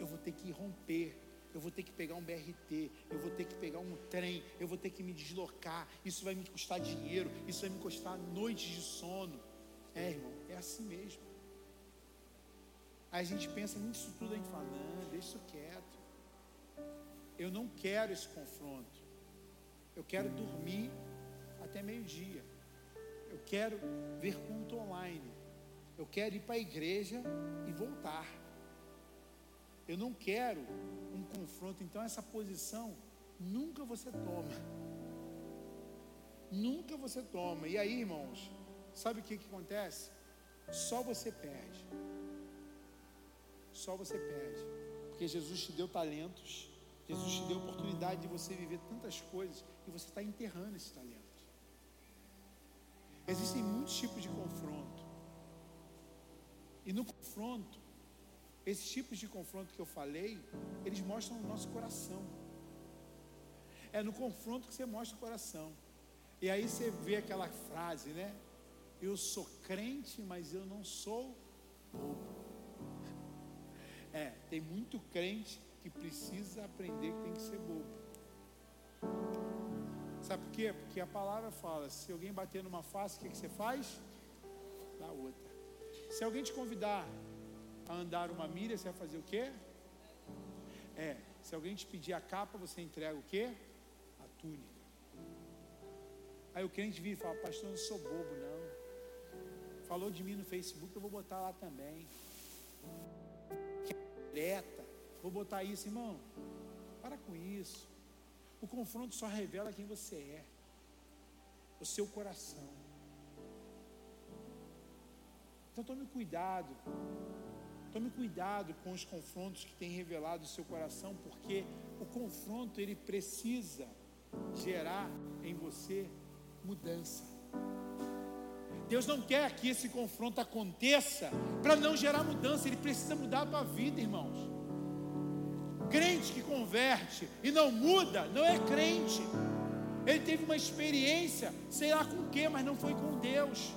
eu vou ter que romper, eu vou ter que pegar um BRT, eu vou ter que pegar um trem, eu vou ter que me deslocar, isso vai me custar dinheiro, isso vai me custar noites de sono. É, irmão, é assim mesmo. Aí a gente pensa nisso tudo, a gente fala, não, deixa isso quieto. Eu não quero esse confronto. Eu quero dormir até meio-dia. Eu quero ver culto online. Eu quero ir para a igreja e voltar. Eu não quero um confronto. Então, essa posição nunca você toma. Nunca você toma. E aí, irmãos, sabe o que, que acontece? Só você perde. Só você perde. Porque Jesus te deu talentos. Jesus te deu a oportunidade de você viver tantas coisas e você está enterrando esses talentos. Existem muitos tipos de confronto. E no confronto, esses tipos de confronto que eu falei, eles mostram o nosso coração. É no confronto que você mostra o coração. E aí você vê aquela frase, né? Eu sou crente, mas eu não sou bobo. É, tem muito crente que precisa aprender que tem que ser bobo. Sabe por quê? Porque a palavra fala: se alguém bater numa face, o que, que você faz? Dá outra. Se alguém te convidar a andar uma milha, você vai fazer o quê? É, se alguém te pedir a capa, você entrega o quê? A túnica. Aí o crente vira e fala, pastor, eu não sou bobo, não. Falou de mim no Facebook, eu vou botar lá também. Direta, vou botar isso, irmão. Para com isso. O confronto só revela quem você é. O seu coração. Então tome cuidado Tome cuidado com os confrontos que tem revelado o seu coração, porque o confronto ele precisa gerar em você mudança. Deus não quer que esse confronto aconteça para não gerar mudança, ele precisa mudar a tua vida, irmãos. Crente que converte e não muda, não é crente. Ele teve uma experiência, sei lá com o que, mas não foi com Deus.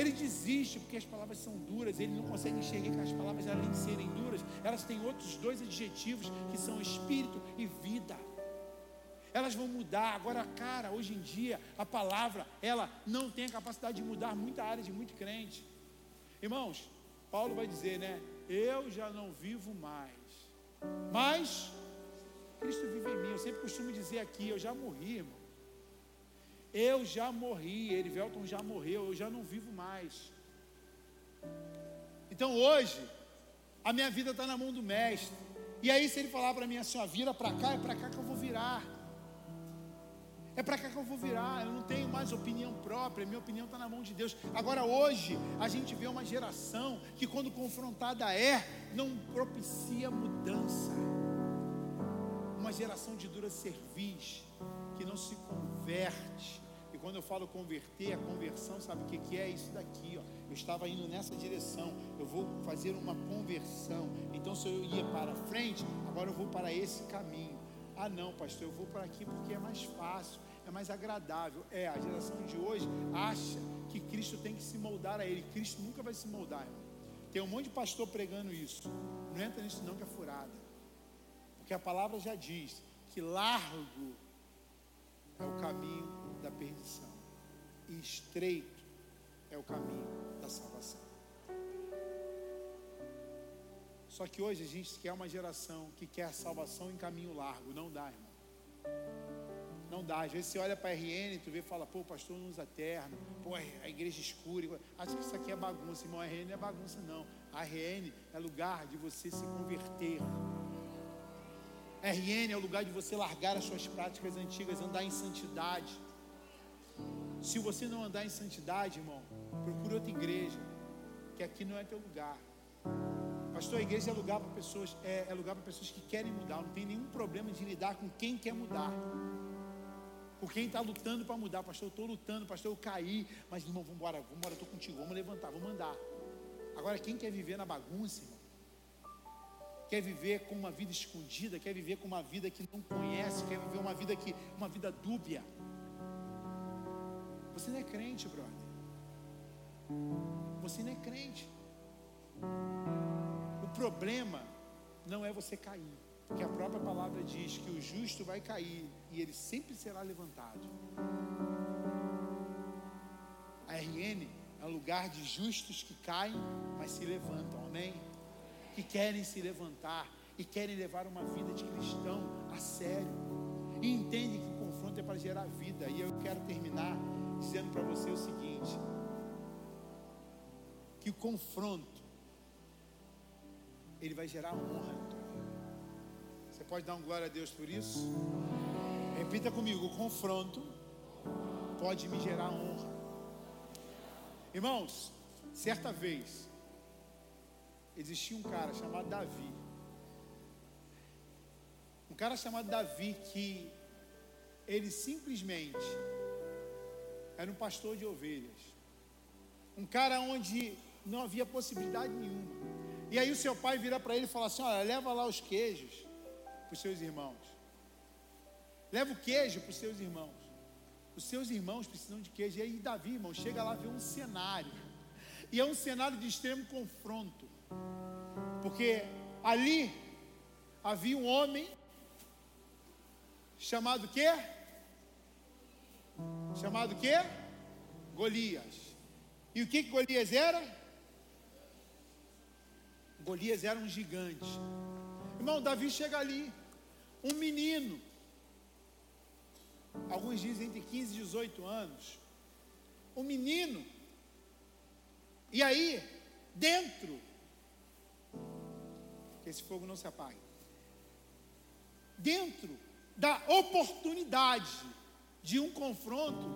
Ele desiste porque as palavras são duras, ele não consegue enxergar que as palavras, além de serem duras, elas têm outros dois adjetivos que são espírito e vida. Elas vão mudar. Agora, cara, hoje em dia, a palavra, ela não tem a capacidade de mudar muita área de muito crente. Irmãos, Paulo vai dizer, né? Eu já não vivo mais, mas Cristo vive em mim. Eu sempre costumo dizer aqui, eu já morri, irmão. Eu já morri, Erivelton já morreu, eu já não vivo mais. Então hoje, a minha vida está na mão do Mestre. E aí, se ele falar para mim assim, ó, vira para cá, é para cá que eu vou virar. É para cá que eu vou virar. Eu não tenho mais opinião própria, minha opinião está na mão de Deus. Agora, hoje, a gente vê uma geração que, quando confrontada é, não propicia mudança. Uma geração de dura cerviz, que não se converte quando eu falo converter, a conversão, sabe o que, que é? Isso daqui, ó. Eu estava indo nessa direção, eu vou fazer uma conversão. Então, se eu ia para frente, agora eu vou para esse caminho. Ah, não, pastor, eu vou para aqui porque é mais fácil, é mais agradável. É, a geração de hoje acha que Cristo tem que se moldar a ele. Cristo nunca vai se moldar, irmão. Tem um monte de pastor pregando isso. Não entra nisso, não, que é furada. Porque a palavra já diz que largo é o caminho da perdição, e estreito é o caminho da salvação. Só que hoje a gente quer uma geração que quer a salvação em caminho largo. Não dá, irmão. Não dá. Às vezes você olha para a RN, tu vê e fala, pô, o pastor não usa terno, pô, a igreja escura. Acho que isso aqui é bagunça, irmão. A RN não é bagunça, não. A RN é lugar de você se converter. RN é o lugar de você largar as suas práticas antigas, andar em santidade. Se você não andar em santidade, irmão, procure outra igreja, que aqui não é teu lugar. Pastor, a igreja é lugar para pessoas, é, é lugar para pessoas que querem mudar. Não tem nenhum problema de lidar com quem quer mudar. Com quem está lutando para mudar. Pastor, eu estou lutando, pastor, eu caí. Mas, irmão, vamos embora, vamos embora, estou contigo, vamos levantar, vamos andar. Agora, quem quer viver na bagunça, irmão? quer viver com uma vida escondida, quer viver com uma vida que não conhece, quer viver uma vida que uma vida dúbia. Você não é crente, brother. Você não é crente. O problema não é você cair, porque a própria palavra diz que o justo vai cair e ele sempre será levantado. A RN é um lugar de justos que caem, mas se levantam. Amém? que querem se levantar e querem levar uma vida de cristão a sério. E entendem que o confronto é para gerar vida. E eu quero terminar dizendo para você o seguinte: que o confronto ele vai gerar honra. Você pode dar um glória a Deus por isso? Repita comigo: o confronto pode me gerar honra. Irmãos, certa vez existia um cara chamado Davi. Um cara chamado Davi que ele simplesmente era um pastor de ovelhas. Um cara onde não havia possibilidade nenhuma. E aí o seu pai vira para ele e fala assim: Olha, leva lá os queijos para os seus irmãos. Leva o queijo para os seus irmãos. Os seus irmãos precisam de queijo. E aí Davi, irmão, chega lá vê um cenário. E é um cenário de extremo confronto. Porque ali havia um homem chamado quê? Chamado quê? Golias. E o que, que Golias era? Golias era um gigante. Irmão, Davi chega ali, um menino, alguns dizem entre 15 e 18 anos, um menino, e aí, dentro que esse fogo não se apague. Dentro da oportunidade de um confronto,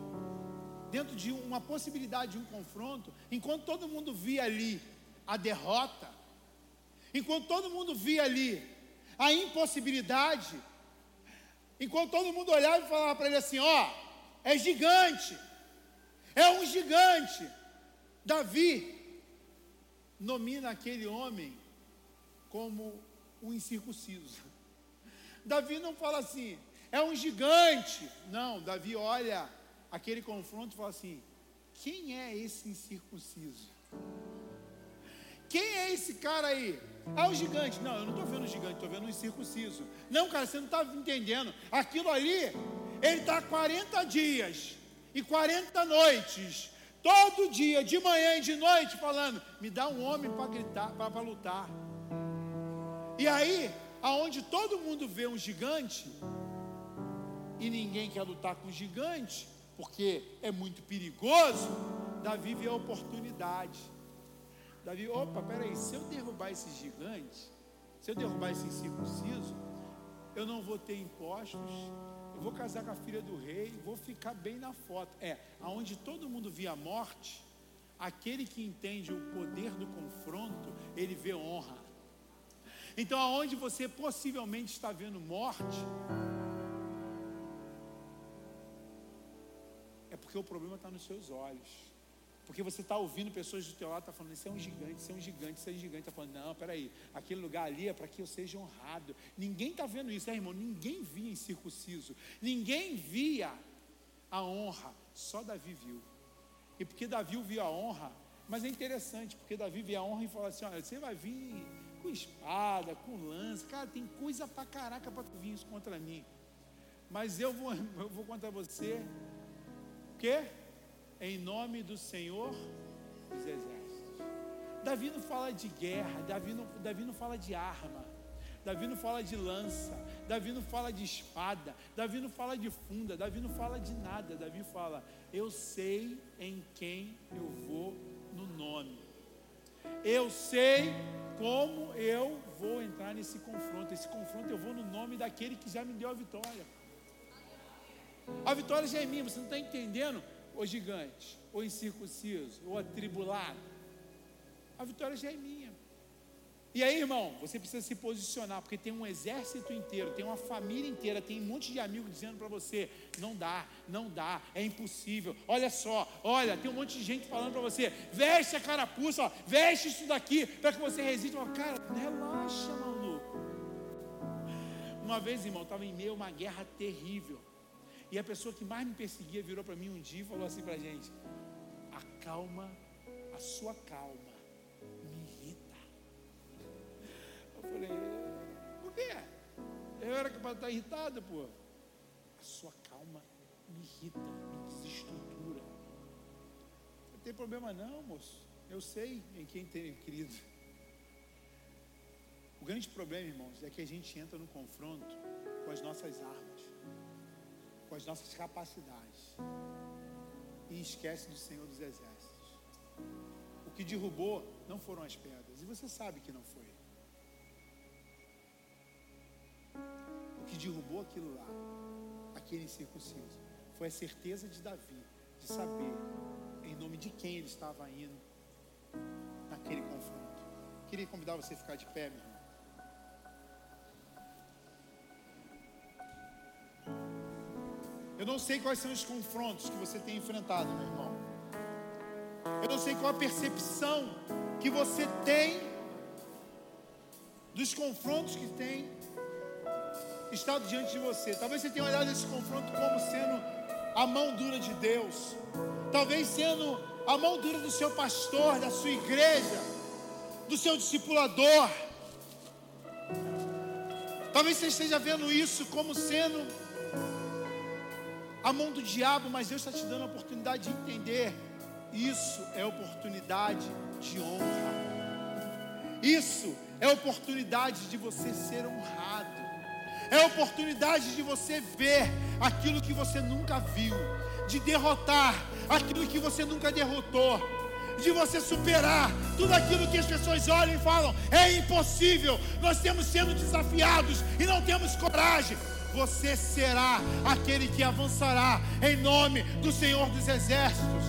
dentro de uma possibilidade de um confronto, enquanto todo mundo via ali a derrota, enquanto todo mundo via ali a impossibilidade, enquanto todo mundo olhava e falava para ele assim: ó, é gigante, é um gigante. Davi nomina aquele homem como um incircunciso. Davi não fala assim, é um gigante. Não, Davi olha aquele confronto e fala assim: quem é esse incircunciso? Quem é esse cara aí? É um gigante. Não, eu não estou vendo um gigante, estou vendo um incircunciso. Não, cara, você não está entendendo. Aquilo ali, ele está 40 dias e 40 noites, todo dia, de manhã e de noite, falando: me dá um homem para gritar, para lutar. E aí, aonde todo mundo vê um gigante e ninguém quer lutar com o gigante, porque é muito perigoso, Davi vê a oportunidade. Davi, opa, peraí, se eu derrubar esse gigante, se eu derrubar esse incircunciso, eu não vou ter impostos, eu vou casar com a filha do rei, vou ficar bem na foto. É, aonde todo mundo via morte, aquele que entende o poder do confronto, ele vê honra. Então, aonde você possivelmente está vendo morte, porque o problema está nos seus olhos. Porque você está ouvindo pessoas do teu lado, está falando, isso é um gigante, isso é um gigante, isso é um gigante. Está falando, não, peraí, aquele lugar ali é para que eu seja honrado. Ninguém está vendo isso, né, irmão? Ninguém via em circunciso. Ninguém via a honra. Só Davi viu. E porque Davi viu a honra, mas é interessante, porque Davi viu a honra e falou assim: olha, você vai vir com espada, com lança, cara, tem coisa pra caraca para tu vir isso contra mim. Mas eu vou, <laughs> eu vou contra você. Quê? Em nome do Senhor dos Exércitos. Davi não fala de guerra, Davi não, Davi não fala de arma, Davi não fala de lança, Davi não fala de espada, Davi não fala de funda, Davi não fala de nada. Davi fala: Eu sei em quem eu vou no nome. Eu sei como eu vou entrar nesse confronto. Esse confronto eu vou no nome daquele que já me deu a vitória. A vitória já é minha, você não está entendendo? Ou gigante, ou incircunciso, ou atribulado. A vitória já é minha. E aí, irmão, você precisa se posicionar, porque tem um exército inteiro, tem uma família inteira, tem um monte de amigos dizendo para você: não dá, não dá, é impossível. Olha só, olha, tem um monte de gente falando para você: veste a carapuça, ó, veste isso daqui, para que você resista. Cara, relaxa, maluco. Uma vez, irmão, estava em meio a uma guerra terrível. E a pessoa que mais me perseguia virou para mim um dia e falou assim para a gente: acalma a sua calma Eu falei, por quê? Eu era capaz de estar irritado, pô. A sua calma me irrita, me desestrutura. Não tem problema não, moço. Eu sei em quem tem querido. O grande problema, irmãos, é que a gente entra no confronto com as nossas armas, com as nossas capacidades, e esquece do Senhor dos Exércitos. O que derrubou não foram as pedras, e você sabe que não foi. O que derrubou aquilo lá, aquele incircunciso, foi a certeza de Davi, de saber em nome de quem ele estava indo naquele confronto. Queria convidar você a ficar de pé, meu irmão. Eu não sei quais são os confrontos que você tem enfrentado, meu irmão. Eu não sei qual a percepção que você tem dos confrontos que tem estado diante de você. Talvez você tenha olhado esse confronto como sendo a mão dura de Deus, talvez sendo a mão dura do seu pastor, da sua igreja, do seu discipulador. Talvez você esteja vendo isso como sendo a mão do diabo, mas Deus está te dando a oportunidade de entender. Isso é oportunidade de honra. Isso é oportunidade de você ser honrado é oportunidade de você ver aquilo que você nunca viu, de derrotar aquilo que você nunca derrotou, de você superar tudo aquilo que as pessoas olham e falam: é impossível, nós temos sendo desafiados e não temos coragem. Você será aquele que avançará em nome do Senhor dos Exércitos.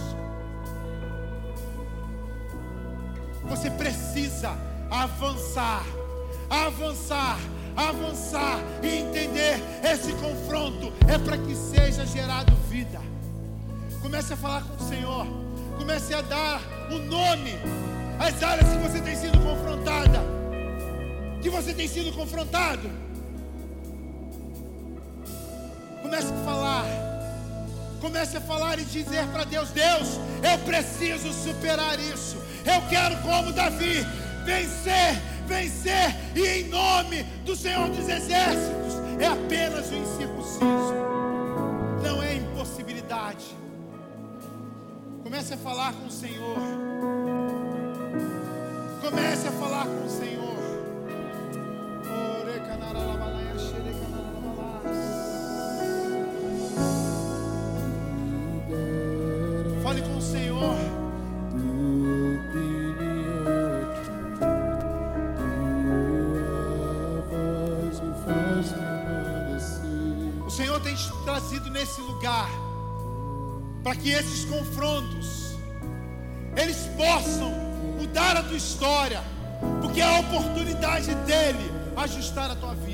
Você precisa avançar, avançar avançar e entender esse confronto é para que seja gerado vida. Comece a falar com o Senhor. Comece a dar o nome às áreas que você tem sido confrontada. Que você tem sido confrontado. Comece a falar. Comece a falar e dizer para Deus: Deus, eu preciso superar isso. Eu quero, como Davi, vencer vencer, e em nome do Senhor dos Exércitos, é apenas o incircunciso, não é impossibilidade. Comece a falar com o Senhor, comece a falar com o Senhor. Para que esses confrontos eles possam mudar a tua história, porque é a oportunidade dele ajustar a tua vida.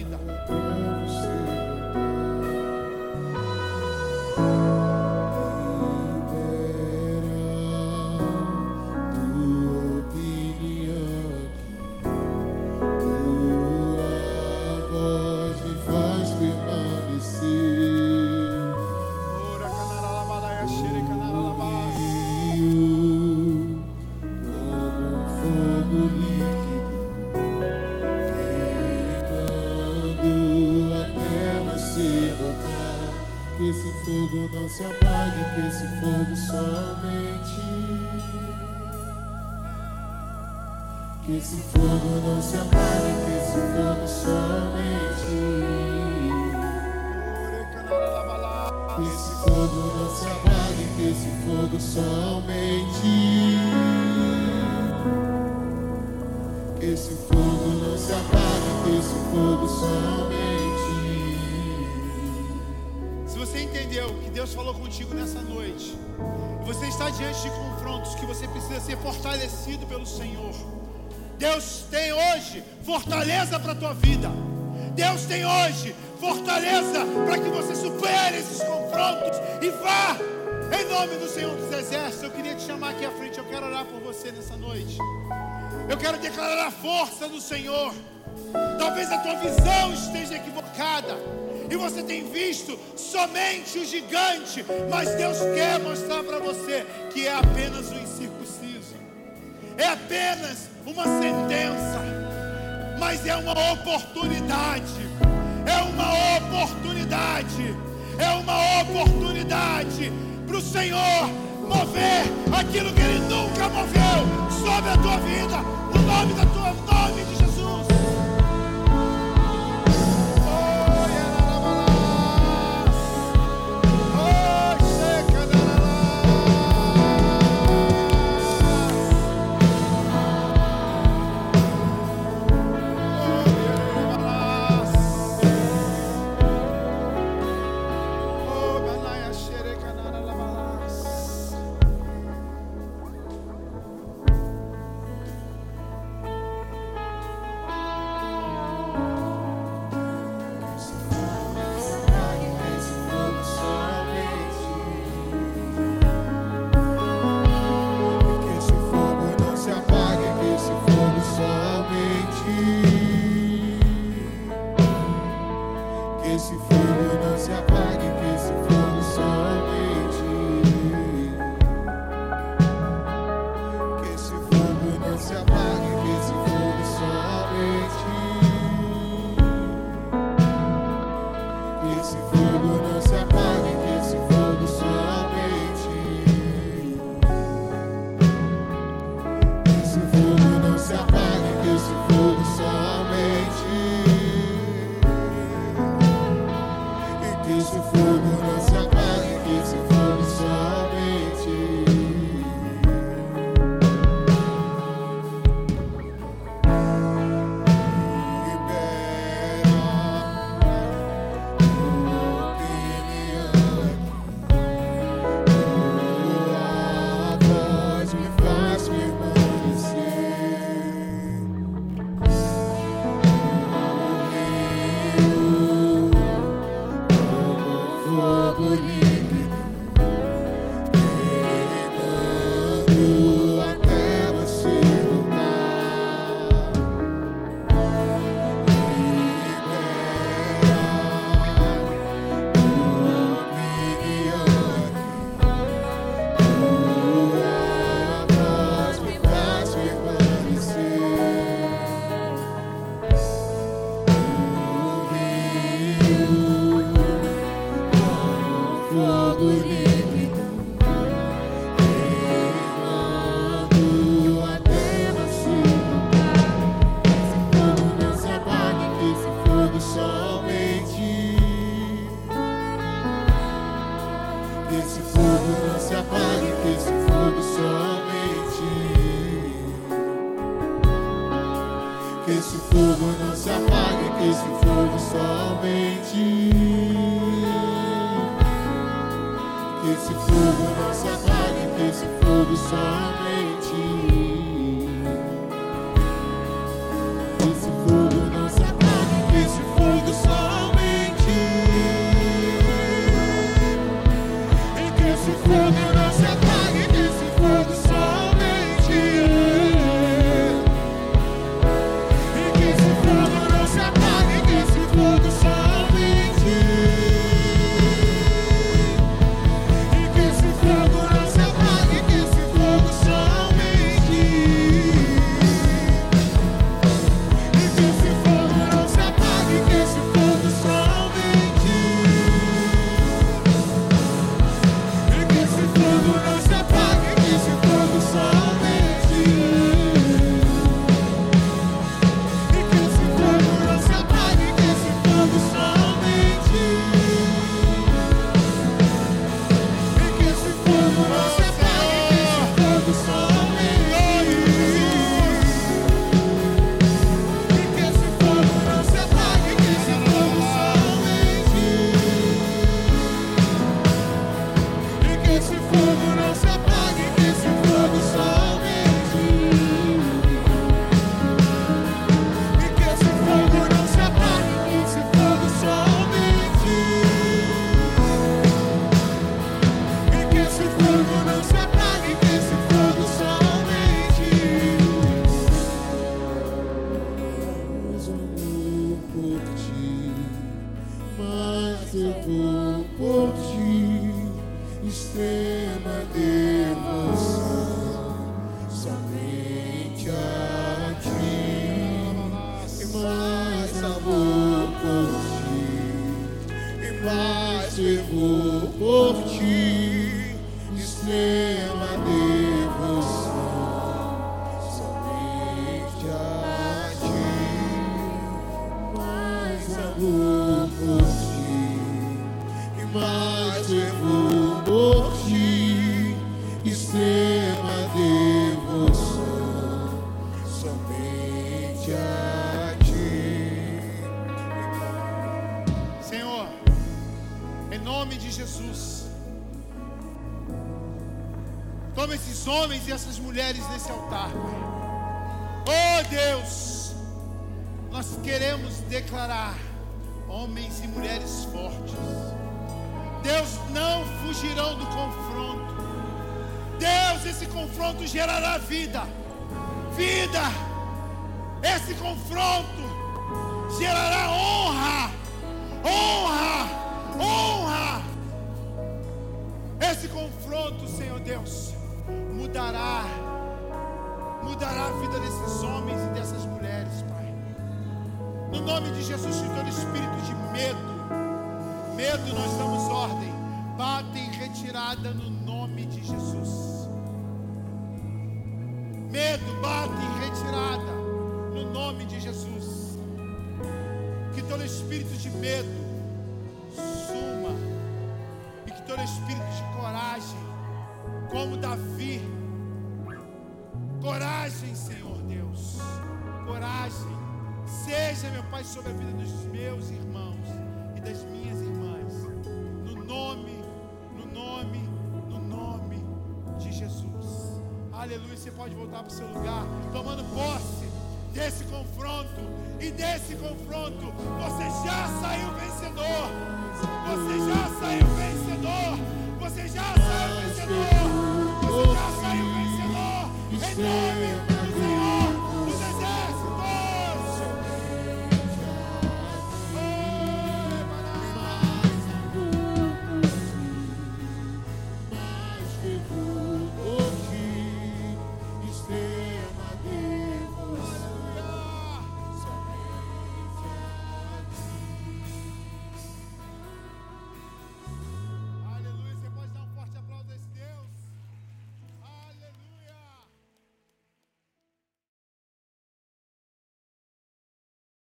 tua vida. Deus tem hoje fortaleza para que você supere esses confrontos e vá em nome do Senhor dos Exércitos. Eu queria te chamar aqui à frente, eu quero orar por você nessa noite. Eu quero declarar a força do Senhor. Talvez a tua visão esteja equivocada e você tem visto somente o gigante, mas Deus quer mostrar para você que é apenas o incircunciso, é apenas uma sentença mas é uma oportunidade. É uma oportunidade. É uma oportunidade para o Senhor mover aquilo que Ele nunca moveu sobre a tua vida. No nome da tua nome de